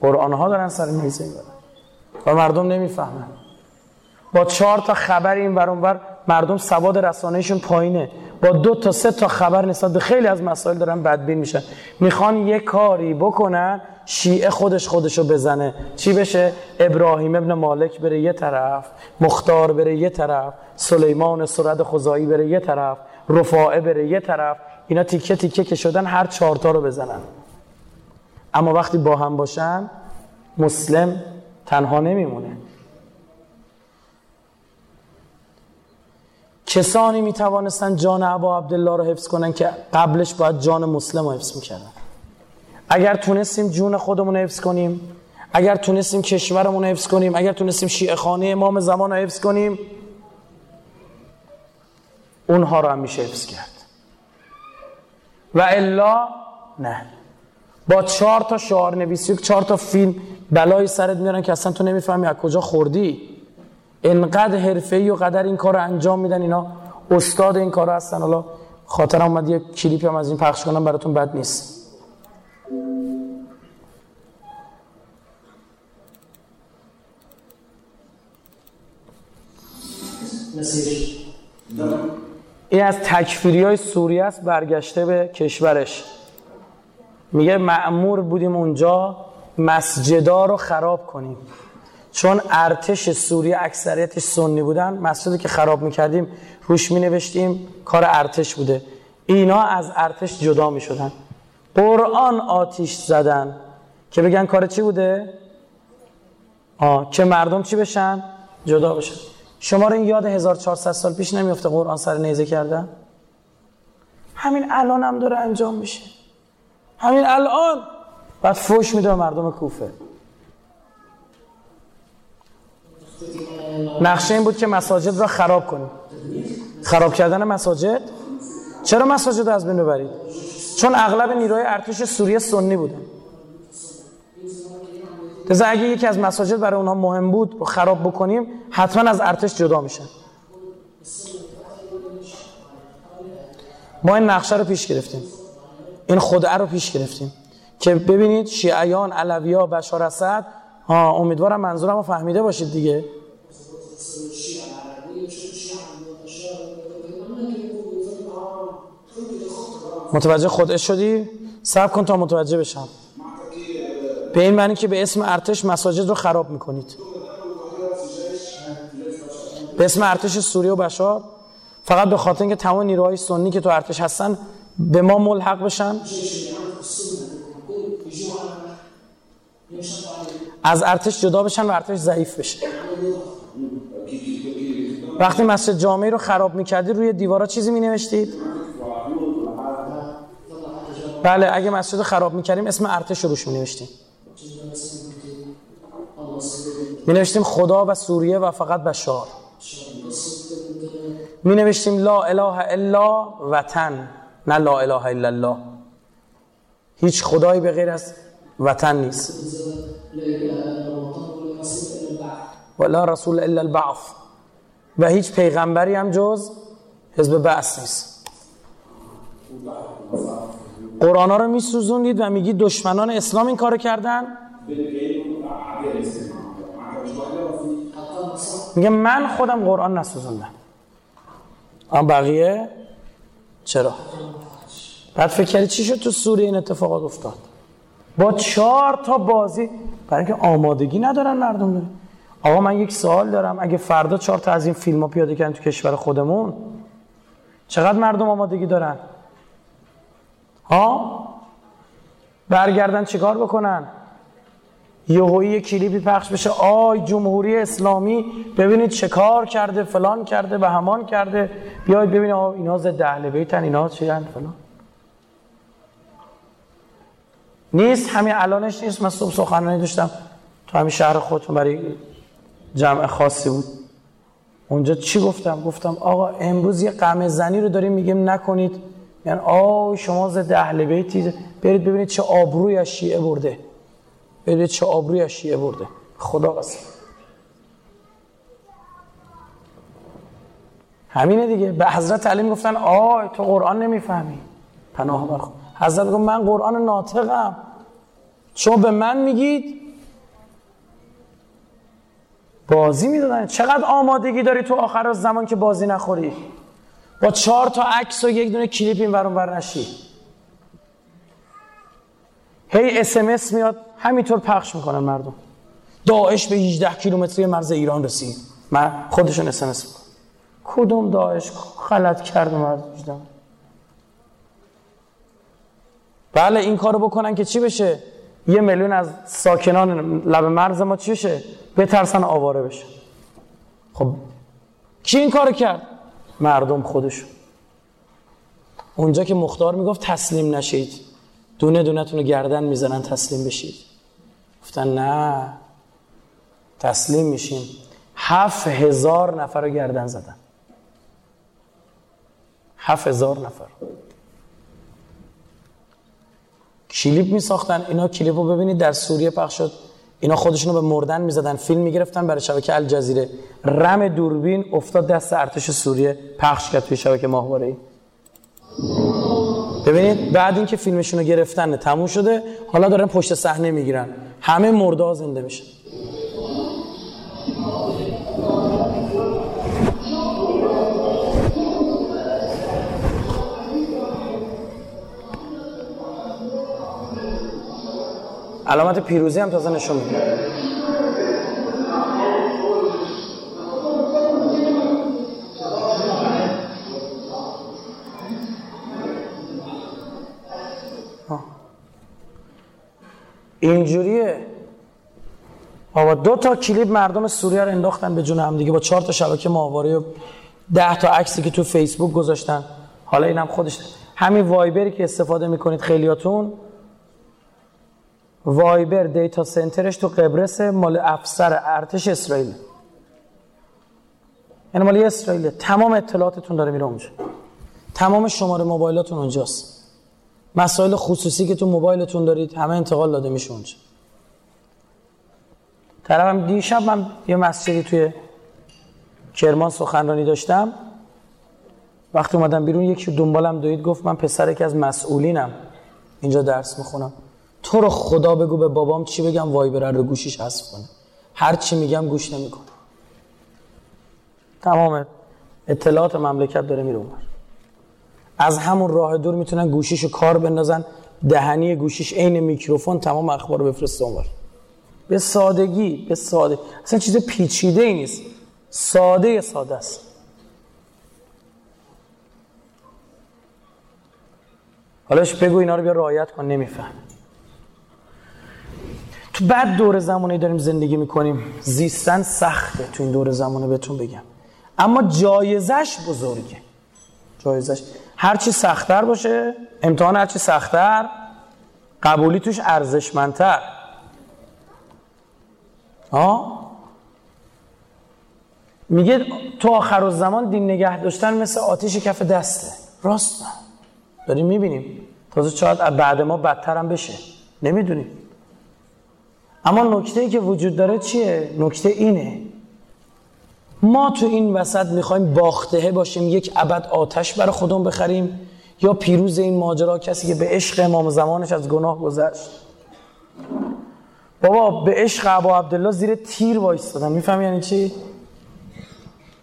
قرآن ها دارن سر نیزه می‌برن و مردم نمی‌فهمن. با چهار تا خبر این بر مردم سواد رسانهشون پایینه. با دو تا سه تا خبر نسبت به خیلی از مسائل دارن بدبین میشن. می‌خوان یه کاری بکنن شیعه خودش خودشو بزنه. چی بشه؟ ابراهیم ابن مالک بره یه طرف مختار بره یه طرف سلیمان سرد خزایی بره یه طرف رفاعه بره یه طرف. اینا تیکه تیکه که شدن هر چهارتا رو بزنن. اما وقتی با هم باشن مسلم تنها نمیمونه. کسانی می توانستن جان ابا عبدالله رو حفظ کنن که قبلش باید جان مسلم رو حفظ می‌کردن. اگر تونستیم جون خودمون رو حفظ کنیم اگر تونستیم کشورمون رو حفظ کنیم اگر تونستیم شیعه خانه امام زمان رو حفظ کنیم اونها رو هم میشه حفظ کرد. و الا نه. با چهار تا شعار نویسی چهار تا فیلم بلای سرت میارن که اصلا تو نمی‌فهمی از کجا خوردی. انقدر حرفه‌ای و قدر این کار رو انجام میدن اینا. استاد این کار هستن. حالا خاطرم اومد یه کلیپی هم از این پخش کنم براتون بد نیست. این از تکفیری های سوریه است برگشته به کشورش. میگه معمور بودیم اونجا مسجدا رو خراب کنیم چون ارتش سوریه اکثریتش سنی بودن مسجدی که خراب می‌کردیم روش می نوشتیم کار ارتش بوده اینا از ارتش جدا می شدن قرآن آتیش زدن که بگن کار چی بوده؟ آه. که مردم چی بشن؟ جدا بشن شما رو این یاد 1400 سال پیش نمیفته قرآن سر نیزه کردن؟ همین الان هم داره انجام میشه همین الان. بعد فوش میده مردم کوفه. نقشه این بود که مساجد را خراب کنیم خراب کردن مساجد؟ چرا مساجد از بین ببرید؟ چون اغلب نیروهای ارتش سوریه سنی بودن. لذا اگه یکی از مساجد برای اونها مهم بود و خراب بکنیم حتما از ارتش جدا میشن. ما این نقشه رو پیش گرفتیم. این خدعه رو پیش گرفتیم. که ببینید شیعیان علویا بشار اسد ها امیدوارم منظورم رو فهمیده باشید دیگه. متوجه خود شدی؟ سب کن تا متوجه بشم. به این معنی که به اسم ارتش مساجد رو خراب می‌کنید. به اسم ارتش سوریه و بشار فقط به خاطر اینکه تمام نیروهای سنی که تو ارتش هستن به ما ملحق بشن؟ از ارتش جدا بشن و ارتش ضعیف بشه. وقتی مسجد جامعه رو خراب می‌کردید روی دیوارا چیزی مینوشتید؟ بله اگه مسجد رو خراب می‌کردیم اسم ارتش رو روش مینوشتیم. مینوشتیم خدا و سوریه و فقط بشار. مینوشتیم لا اله الا وطن. نه لا اله الا الله. هیچ خدایی به غیر از وطن نیست. ولا رسول الا البعث. و هیچ پیغمبری هم جز حزب بعث نیست. قرآن ها رو میسوزوندید و میگید دشمنان اسلام این کارو کردن؟ میگه من خودم قرآن نسوزوندم. اما بقیه؟ چرا؟ بعد فکر کردی چی شد تو سوریه این اتفاقات افتاد؟ با چهار تا بازی برای اینکه آمادگی ندارن مردم داره. آقا من یک سوال دارم اگه فردا چهار تا از این فیلم ها پیاده کردن تو کشور خودمون چقدر مردم آمادگی دارن؟ ها؟ برگردن چیکار بکنن؟ یهویی کلیپی پخش بشه. آی جمهوری اسلامی ببینید چه کار کرده فلان کرده و همان کرده. بیاید ببینید اینا ضد اهل بیتن اینا چی فلان. نیست همین الانش نیست. من صبح سخنرانی داشتم. تو همین شهر خودتون برای جمع خاصی بود. اونجا چی گفتم؟ گفتم آقا امروز یه قمه زنی رو داریم میگیم نکنید. یعنی آه شما ضد اهل بیتی. برید ببینید چه آبروی از شیعه برده. برید چه آبروی از شیعه برده. خدا قسم. همینه دیگه. به حضرت علی گفتن آی تو قرآن نمی‌فهمی. پناه بر خود. حضرت گفت من قرآن ناطقم. شما به من میگید. بازی می‌دادن. چقدر آمادگی داری تو آخر زمان که بازی نخوری؟ با چهار تا عکس و یک دونه کلیپ این ورون بر نشی. هی اسمس میاد. همینطور پخش می‌کنن مردم. داعش به 18 کیلومتری مرز ایران رسید. من خودشون اسمس می‌کنن کدوم داعش غلط کرده مردم بله این کارو بکنن که چی بشه؟ یه میلیون از ساکنان لب مرز ما چی بشه؟ بترسن آواره بشه. خب کی این کارو کرد؟ مردم خودشون. اونجا که مختار می‌گفت تسلیم نشید. دونه دونه تونو گردن می‌زنن تسلیم بشید. گفتن نه تسلیم میشیم. هفت هزار نفر رو گردن زدن. هفت هزار نفر. کلیپ می ساختن اینا کلیپ رو ببینید در سوریه پخش شد. اینا خودشونو به مردن می‌زدن فیلم می‌گرفتن برای شبکه الجزیره. رم دوربین افتاد دست ارتش سوریه پخش کرد توی شبکه ماهواره ای ببینید بعد اینکه فیلمشون رو گرفتن تموم شده حالا دارن پشت صحنه می‌گیرن. همه مرده زنده میشن. علامت پیروزی هم تازه نشون میده. اینجوریه. آقا دو تا کلیپ مردم سوریه رو انداختن به جون هم دیگه. با چهار تا شبکه ماهواره و ده تا عکسی که تو فیسبوک گذاشتن. حالا اینم خودش همین وایبری که استفاده می‌کنید خیلیاتون. وایبر دیتا سنترش تو قبرس مال افسر ارتش اسرائیل. یعنی مال اسرائیل تمام اطلاعاتتون داره میره اونجا. تمام شماره موبایلاتون اونجاست. مسائل خصوصی که تو موبایلتون دارید همه انتقال داده میشه اونجا. طرفم دیشب من یه مسجدی توی کرمان سخنرانی داشتم. وقتی اومدم بیرون یکی دنبالم دوید گفت من پسر که از مسئولینم. اینجا درس می‌خونم. تو رو خدا بگو به بابام چی بگم وایبر رو گوشیش حذف کنه. هر چی میگم گوش نمی‌کنه. تمام اطلاعات مملکت داره میره اونور. از همون راه دور می‌تونن گوشیشو کار بندازن. دهنی گوشیش عین میکروفون تمام اخبار بفرسته اونور به سادگی به ساده. اصلا چیز پیچیده ای نیست. ساده ساده است. حالاش بگو اینا رو بیا رعایت کن نمیفهم. تو بعد دور زمانی داریم زندگی می‌کنیم. زیستن سخته تو این دور زمانه بهتون بگم. اما جایزش بزرگه. جایزش هرچی سختتر باشه امتحان هرچی سختتر قبولی توش ارزشمندتر. ها میگه تو آخر زمان دین نگه داشتن مثل آتیش کف دسته. راست. داریم می‌بینیم. تازه شاید بعد ما بدتر هم بشه. نمی‌دونیم. اما نکته ای که وجود داره چیه؟ نکته اینه. ما تو این وسط می‌خوایم باخته باشیم یک ابد آتش برای خودمون بخریم. یا پیروز این ماجرا کسی که به عشق امام زمانش از گناه گذشت. بابا به عشق ابا عبدالله زیر تیر وایستادم میفهم یعنی چی؟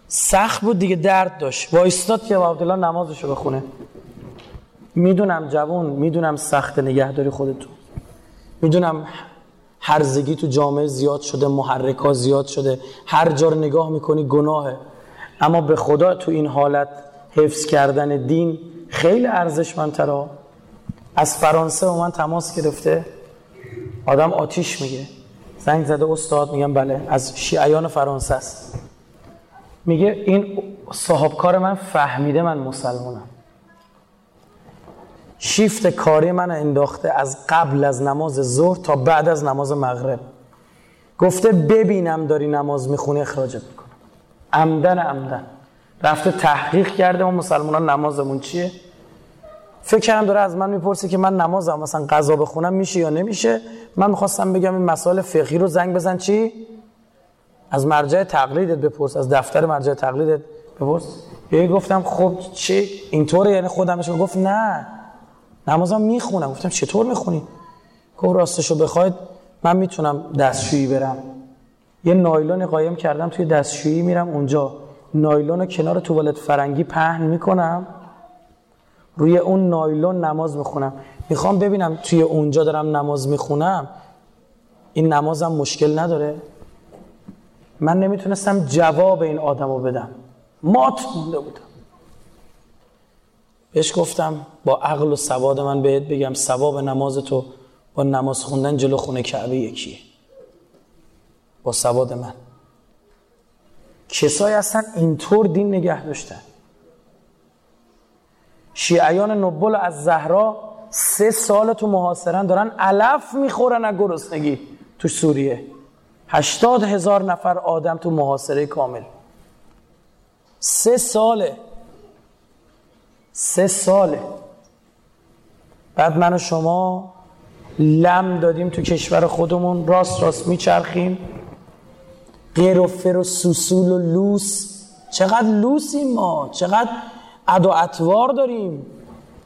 سخت بود دیگه درد داشت. وایستاد که ابا عبدالله نمازشو بخونه. می‌دونم جوون می‌دونم سخت نگهداری خودتون. می‌دونم هرزگی تو جامعه زیاد شده محرکا زیاد شده. هر جا رو نگاه می‌کنی گناهه. اما به خدا تو این حالت حفظ کردن دین خیلی ارزشمندتره. از فرانسه و من تماس گرفته. آدم آتیش میگه. زنگ زده استاد میگم بله از شیعیان فرانسه است. میگه این صاحبکار من فهمیده من مسلمانم. شیفت کاری من انداخته از قبل از نماز ظهر تا بعد از نماز مغرب. گفته ببینم داری نماز می‌خونی اخراجت می‌کنم. عمدن عمدن. رفته تحقیق کرده ما مسلمان نمازمون چیه؟ فکر کردم داره از من می‌پرسه که من نمازم مثلا قضا بخونم میشه یا نمیشه؟ من می‌خواستم بگم این مسائل فقهی رو زنگ بزن. چی؟ از مرجع تقلیدت بپرس از دفتر مرجع تقلیدت بپرس. یه گفتم خب چی اینطوره یعنی خودمش گفت نه. نمازم می‌خونم. گفتم چطور می‌خونی؟ گفت راستشو بخواید من می‌تونم دستشویی برم. یه نایلون قایم کردم توی دستشویی میرم اونجا. نایلون کنار توالت فرنگی پهن می‌کنم. روی اون نایلون نماز می‌خونم. می‌خوام ببینم توی اونجا دارم نماز می‌خونم. این نمازم مشکل نداره؟ من نمی‌تونستم جواب این آدم بدم. مات مونده بودم. بهش گفتم با عقل و سواد من بهت بگم ثواب نماز تو با نماز خوندن جلو خونه کعبه یکیه. با سواد من. کسایی هستن اینطور دین نگه داشتن. شیعیان نبل از زهرا سه سال تو محاصرن دارن علف می‌خورن از گرسنگی تو سوریه. هشتاد هزار نفر آدم تو محاصره کامل. سه ساله سه ساله. بعد من و شما لم دادیم تو کشور خودمون. راست راست میچرخیم. غیر و فر و سوسول و لوس. چقدر لوسیم ما؟ چقدر و اطوار داریم.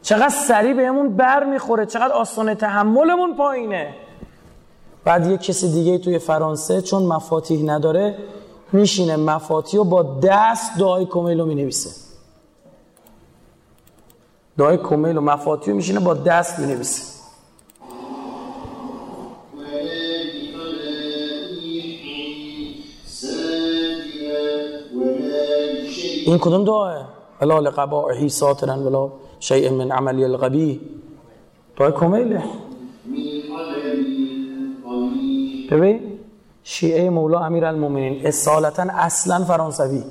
چقدر سریع بهمون بر می‌خوره. چقدر آسان تحملمون پایینه. بعد یه کسی دیگه توی فرانسه چون مفاتیح نداره میشینه مفاتیح رو با دست دعای کمیل رو می‌نویسه. دعای کمیل و مفاتیح میشینه با دست می‌نویسه. این کدوم دعاه؟ ولا لقبائحی ساترا ولا شیء من عملی الغبی. دعای کمیله. ببین شیعه مولا امیر المومنین اصالتا اصلا فرانسوی.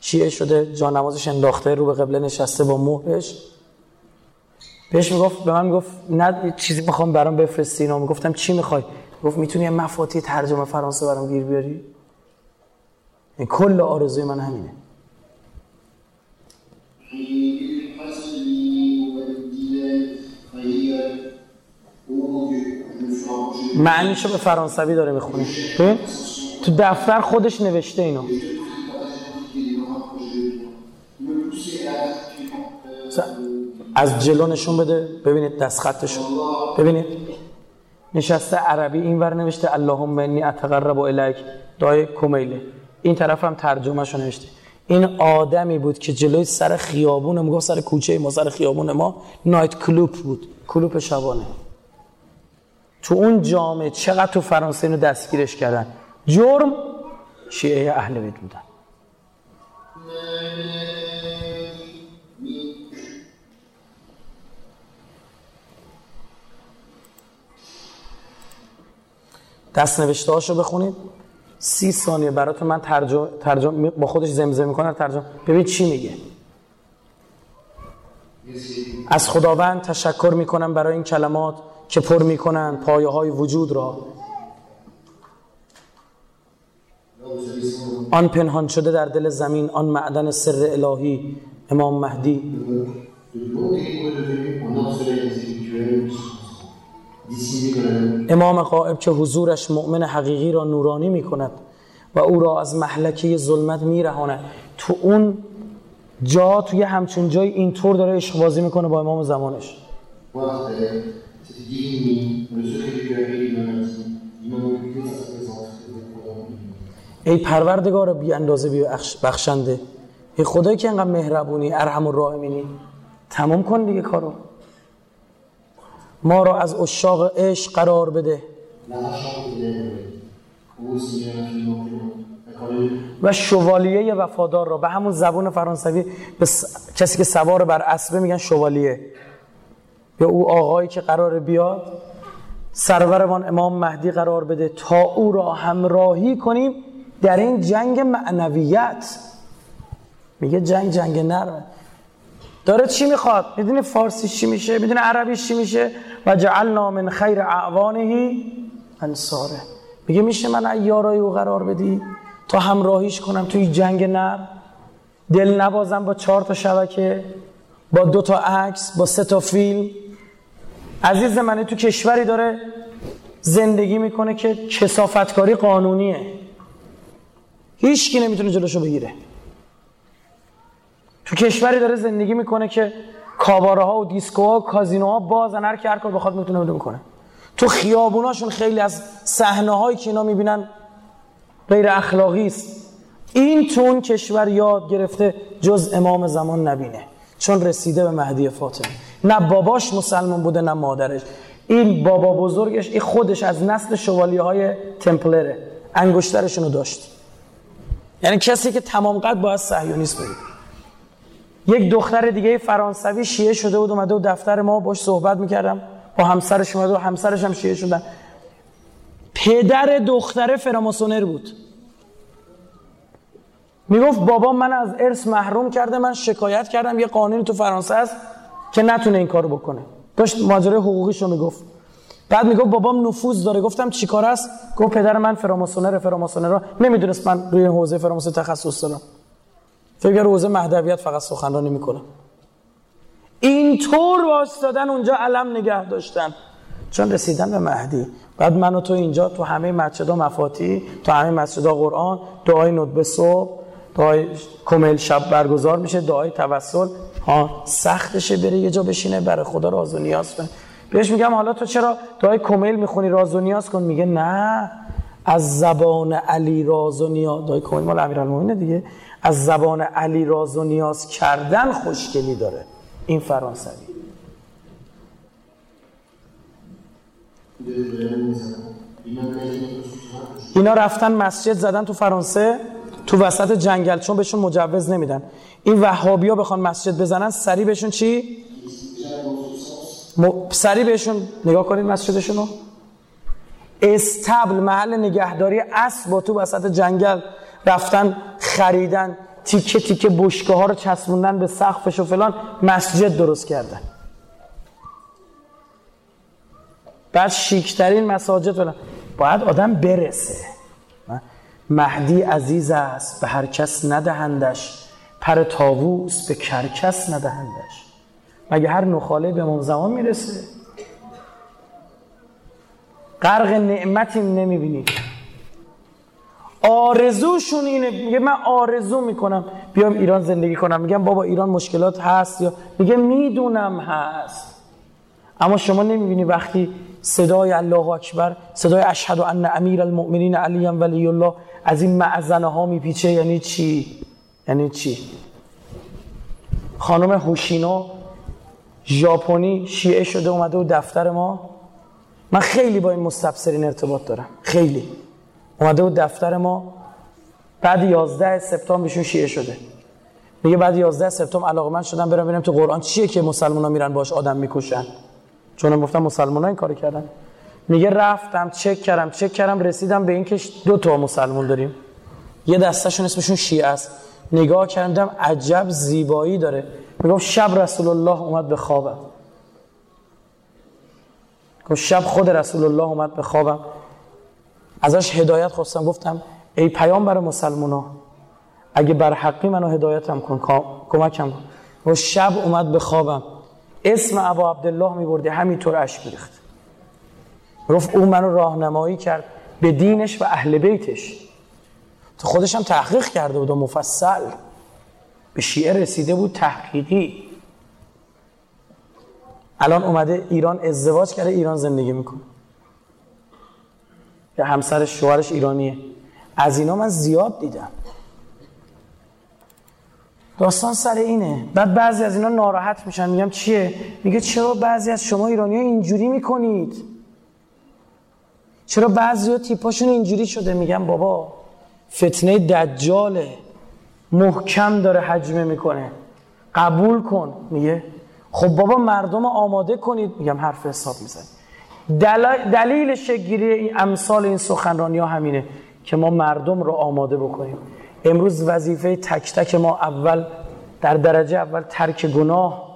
شیعه شده جانمازش انداخته رو به قبله نشسته با مهرش بهش می‌گفت به من می‌گفت نه چیزی می‌خوام برام بفرستی اینا می‌گفتم چی می‌خوای؟ گفت می‌تونی یه مفاتی ترجمه فرانسه برام گیر بیاری؟ این کل آرزوی من همینه. معنیشو به فرانسوی داره می‌خونه. تو دفتر خودش نوشته اینو. از جلو نشون بده. ببینید دست خطشو ببینید. نشسته عربی این ور نوشته اللهم انی اتقرب الیک. دعای کمیله. این طرف هم ترجمه شو نوشته. این آدمی بود که جلوی سر خیابون می‌گفت سر کوچه ما سر خیابون ما نایت کلوب بود. کلوپ شبانه. تو اون جامعه چقدر تو فرانسه اینو دستگیرش کردن؟ جرم شیعه اهل بیت بودن. دست نوشته هاشو بخونید. سی ثانیه براتون من ترجمه, ترجم با خودش زمزمه می‌کنه ترجمه ببین چی میگه. از خداوند تشکر می‌کنم برای این کلمات که پر می‌کنن پایه های وجود را. آن پنهان شده در دل زمین آن معدن سر الهی امام مهدی. امام قائب که حضورش مؤمن حقیقی را نورانی می کند و او را از محلکه ظلمت می رهاند تو اون جا توی همچون جای اینطور داره عشق بازی می‌کنه با امام زمانش. ای پروردگار بی اندازه بی بخشنده. ای خدایی که انقدر مهربونی ارحم و راهمینی تمام کن دیگه کارو. ما را از اشاق عشق قرار بده. و شوالیه وفادار را به همون زبون فرانسوی به کسی که سوار بر اسبه میگن شوالیه. یا او آقایی که قرار بیاد سرورمان امام مهدی قرار بده تا او را همراهی کنیم در این جنگ معنویت. میگه جنگ جنگ نرمه داره چی می‌خواد؟ می‌دونی فارسی چی میشه؟ می‌دونی عربی چی میشه؟ و جعلنا من خیر اعوانهی انصاره. میگه میشه من ایارای او قرار بدی؟ تا همراهیش کنم توی جنگ نر؟ دل نبازم با چهار تا شبکه با دو تا عکس با سه تا فیلم. عزیز من تو کشوری داره زندگی می‌کنه که کسافتکاری قانونیه. هیچ کی نمی‌تونه جلوشو بگیره. تو کشوری داره زندگی می‌کنه که کاباره ها و دیسکو ها و کازینو بازن هر کی هر کار بخواد می‌تونه می‌کنه تو خیابوناشون خیلی از صحنه هایی که اینا می‌بینن غیر اخلاقی است. این تون کشور یاد گرفته جز امام زمان نبینه. چون رسیده به مهدی فاطمه. نه باباش مسلمان بوده نه مادرش. این بابا بزرگش این خودش از نسل شوالیه های تمپلره. انگشترشونو داشت. یعنی کسی که تمام قد باید صهیونیست بود یک دختر دیگه فرانسوی شیعه شده بود اومده و دفتر ما باش صحبت می‌کردم. با همسرش اومده و همسرش هم شیعه شدن. پدر دختر فراماسونر بود. می‌گفت بابا من از ارث محروم کرده من شکایت کردم یه قانونی تو فرانسه است که نتونه این کارو بکنه. داشت ماجرای حقوقیشو می‌گفت. بعد می‌گفت بابام نفوذ داره. گفتم چیکار است؟ گفت پدر من فراماسونر فراماسونر نمی‌دونست من روی حوزه فراماسون تخصص دارم. فکر حوزه مهدویت فقط سخنرانی می‌کنم اینطور واسطادن اونجا علم نگه داشتن. چون رسیدن به مهدی. بعد من و تو اینجا تو همه مسجدها مفاتی تو همه مسجدها قرآن دعای ندبه صبح دعای کمل شب برگزار میشه دعای توسل. ها سختشه بره یه جا بشینه برای خدا راز و نیاز بهش میگم حالا تو چرا دعای کمل می‌خونی راز و نیاز کن؟ میگه نه. از زبان علی راز و نیاز دعای کمل مال امیرالمومنین دیگه. از زبان علی راز و نیاز کردن خوشگلی داره. این فرانسوی. اینا رفتن مسجد زدن تو فرانسه تو وسط جنگل چون بهشون مجوز نمیدن. این وهابی ها بخوان مسجد بزنن سری بهشون چی؟ م... سری بهشون نگاه کنید مسجدشون رو. استبل محل نگهداری اسب با تو وسط جنگل. رفتن خریدن تیکه تیکه بشکه ها رو چسبوندن به سقفش و فلان. مسجد درست کردن. بعد شیکترین مساجد فلان. باید آدم برسه. مهدی عزیز است به هر کس ندهندش. پر تاووس به کرکس ندهندش. مگه هر نخاله به امام زمان می‌رسه؟ غرق نعمتی نمی‌بینید آرزوشون اینه. میگه من آرزو می‌کنم. بیام ایران زندگی کنم. میگم بابا ایران مشکلات هست یا؟ میگه می‌دونم هست. اما شما نمی‌بینی وقتی صدای الله اکبر صدای اشهد ان امیر المؤمنین علی ولی الله از این معزنه ها میپیچه. یعنی چی؟ یعنی چی؟ خانم هوشینو ژاپنی شیعه شده اومده و دفتر ما من خیلی با این مستبصرین ارتباط دارم. خیلی. اومده و دفتر ما. بعد 11 سپتامبر بهشون شیعه شده. میگه بعد 11 سپتامبر علاقه من شدم برم ببینم تو قرآن چیه که مسلمان ها میرن باش آدم می‌کشن. چون گفتم مسلمان ها این کار کردن. میگه رفتم چک کردم چک کردم رسیدم به اینکه دو تا مسلمون داریم. یه دستشون اسمشون شیعه است. نگاه کردم عجب زیبایی داره. میگم شب رسول الله اومد به خوابم. شب خود رسول الله اومد به خوابم. ازش هدایت خواستم. گفتم ای پیام برای مسلمونا اگه بر حقی منو هدایتم کن کمکم کن. و شب اومد به خوابم. اسم ابا عبدالله میبرده همینطور اش بریخت گفت او منو راهنمایی کرد به دینش و اهل بیتش. خودش هم تحقیق کرده بود و مفصل. به شیعه رسیده بود تحقیقی. الان اومده ایران ازدواج کرده ایران زندگی می‌کنه. که همسرش شوهرش ایرانیه. از اینا من زیاد دیدم. داستان سر اینه. بعد بعضی از اینا ناراحت میشن میگم چیه؟ میگه چرا بعضی از شما ایرانی ها اینجوری می‌کنید؟ چرا بعضی ها تیپاشون اینجوری شده؟ میگم بابا فتنه دجاله. محکم داره حجمه می‌کنه. قبول کن. میگه خب بابا مردم آماده کنید میگم حرف حساب میزن دلیل شگیری این امثال این سخنرانی ها همینه که ما مردم رو آماده بکنیم. امروز وظیفه تک تک ما اول در درجه اول ترک گناه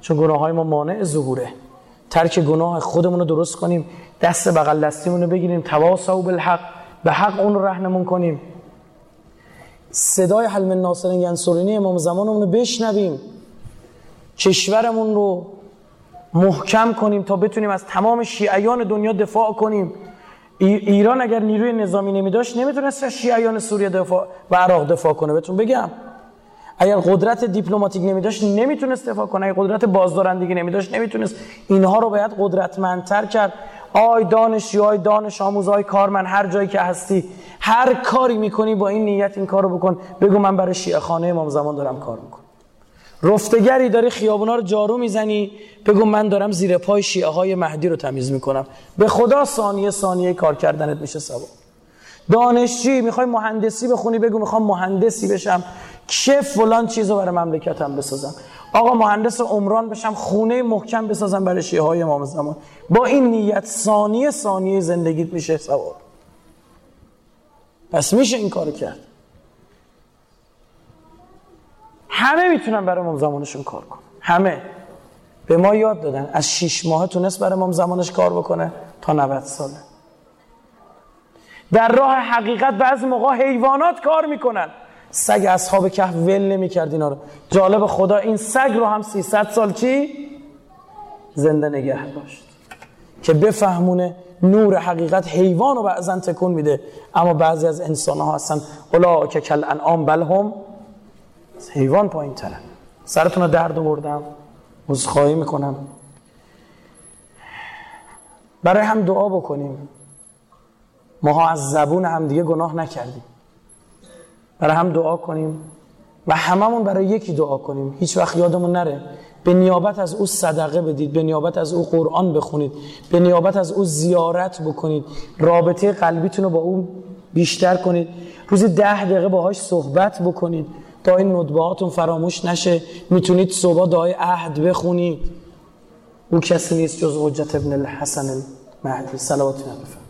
چون گناه های ما مانع ظهوره. ترک گناه خودمون رو درست کنیم دست بغل دستیمون رو بگیریم تواصل بالحق به حق اون رو رهنمون کنیم. صدای حلم ناصرین ینصرینی امام زمانمون رو بشنویم. کشورمون رو محکم کنیم تا بتونیم از تمام شیعیان دنیا دفاع کنیم. ایران اگر نیروی نظامی نمی داشت نمی‌تونست از شیعیان سوریه دفاع و عراق دفاع کنه. بهتون بگم. اگر قدرت دیپلماتیک نمی داشت نمی‌تونست دفاع کنه. اگر قدرت بازدارندگی نمی داشت نمی‌تونست. اینها رو باید قدرتمندتر کرد. آی دانشی آی دانش آموز آی کارمن هر جایی که هستی هر کاری می‌کنی با این نیت این کارو بکن. بگو من برای شیعه خانه امام زمان دارم کار می‌کنم. رفتگری داری خیابونا رو جارو می‌زنی. بگو من دارم زیر پای شیعه های مهدی رو تمیز می‌کنم. به خدا ثانیه ثانیه کار کردنت میشه سوا دانشجوی می‌خوای مهندسی بخونی؟ بگو می‌خوام مهندسی بشم. چه فلان چیزو برای مملکتم بسازم؟ آقا مهندس عمران بشم خونه محکم بسازم برای شیعه های امام زمان. با این نیت ثانیه ثانیه زندگیت میشه سوار پس میشه این کارو کرد. همه می‌تونن برای امام زمانشون کار کنن. همه. به ما یاد دادن. از شیش ماه تونست برای امام زمانش کار بکنه تا 90 ساله. در راه حقیقت بعضی موقع حیوانات کار می‌کنن. سگ اصحاب کهف ول نمی‌کرد اینا رو. جالب خدا این سگ رو هم 300 سال چی؟ زنده نگه داشت. که بفهمونه نور حقیقت حیوان رو بعضا تکون میده. اما بعضی از انسان ها هستن. اولا که کل انعام بل هم حیوان پایین تره سرتون رو درد بردم عذرخواهی می‌کنم. برای هم دعا بکنیم. ما از زبون هم دیگه گناه نکردیم. برای هم دعا کنیم و هممون برای یکی دعا کنیم. هیچ وقت یادمون نره. به نیابت از او صدقه بدید. به نیابت از او قرآن بخونید. به نیابت از او زیارت بکنید. رابطه قلبیتون رو با او بیشتر کنید. روزی ده دقیقه باهاش صحبت بکنید. تا این ندبه فراموش نشه می‌تونید صبح دعای عهد بخونید. او کسی نیست جز حجت ابن الحسن المهدی. سلامتی نبفر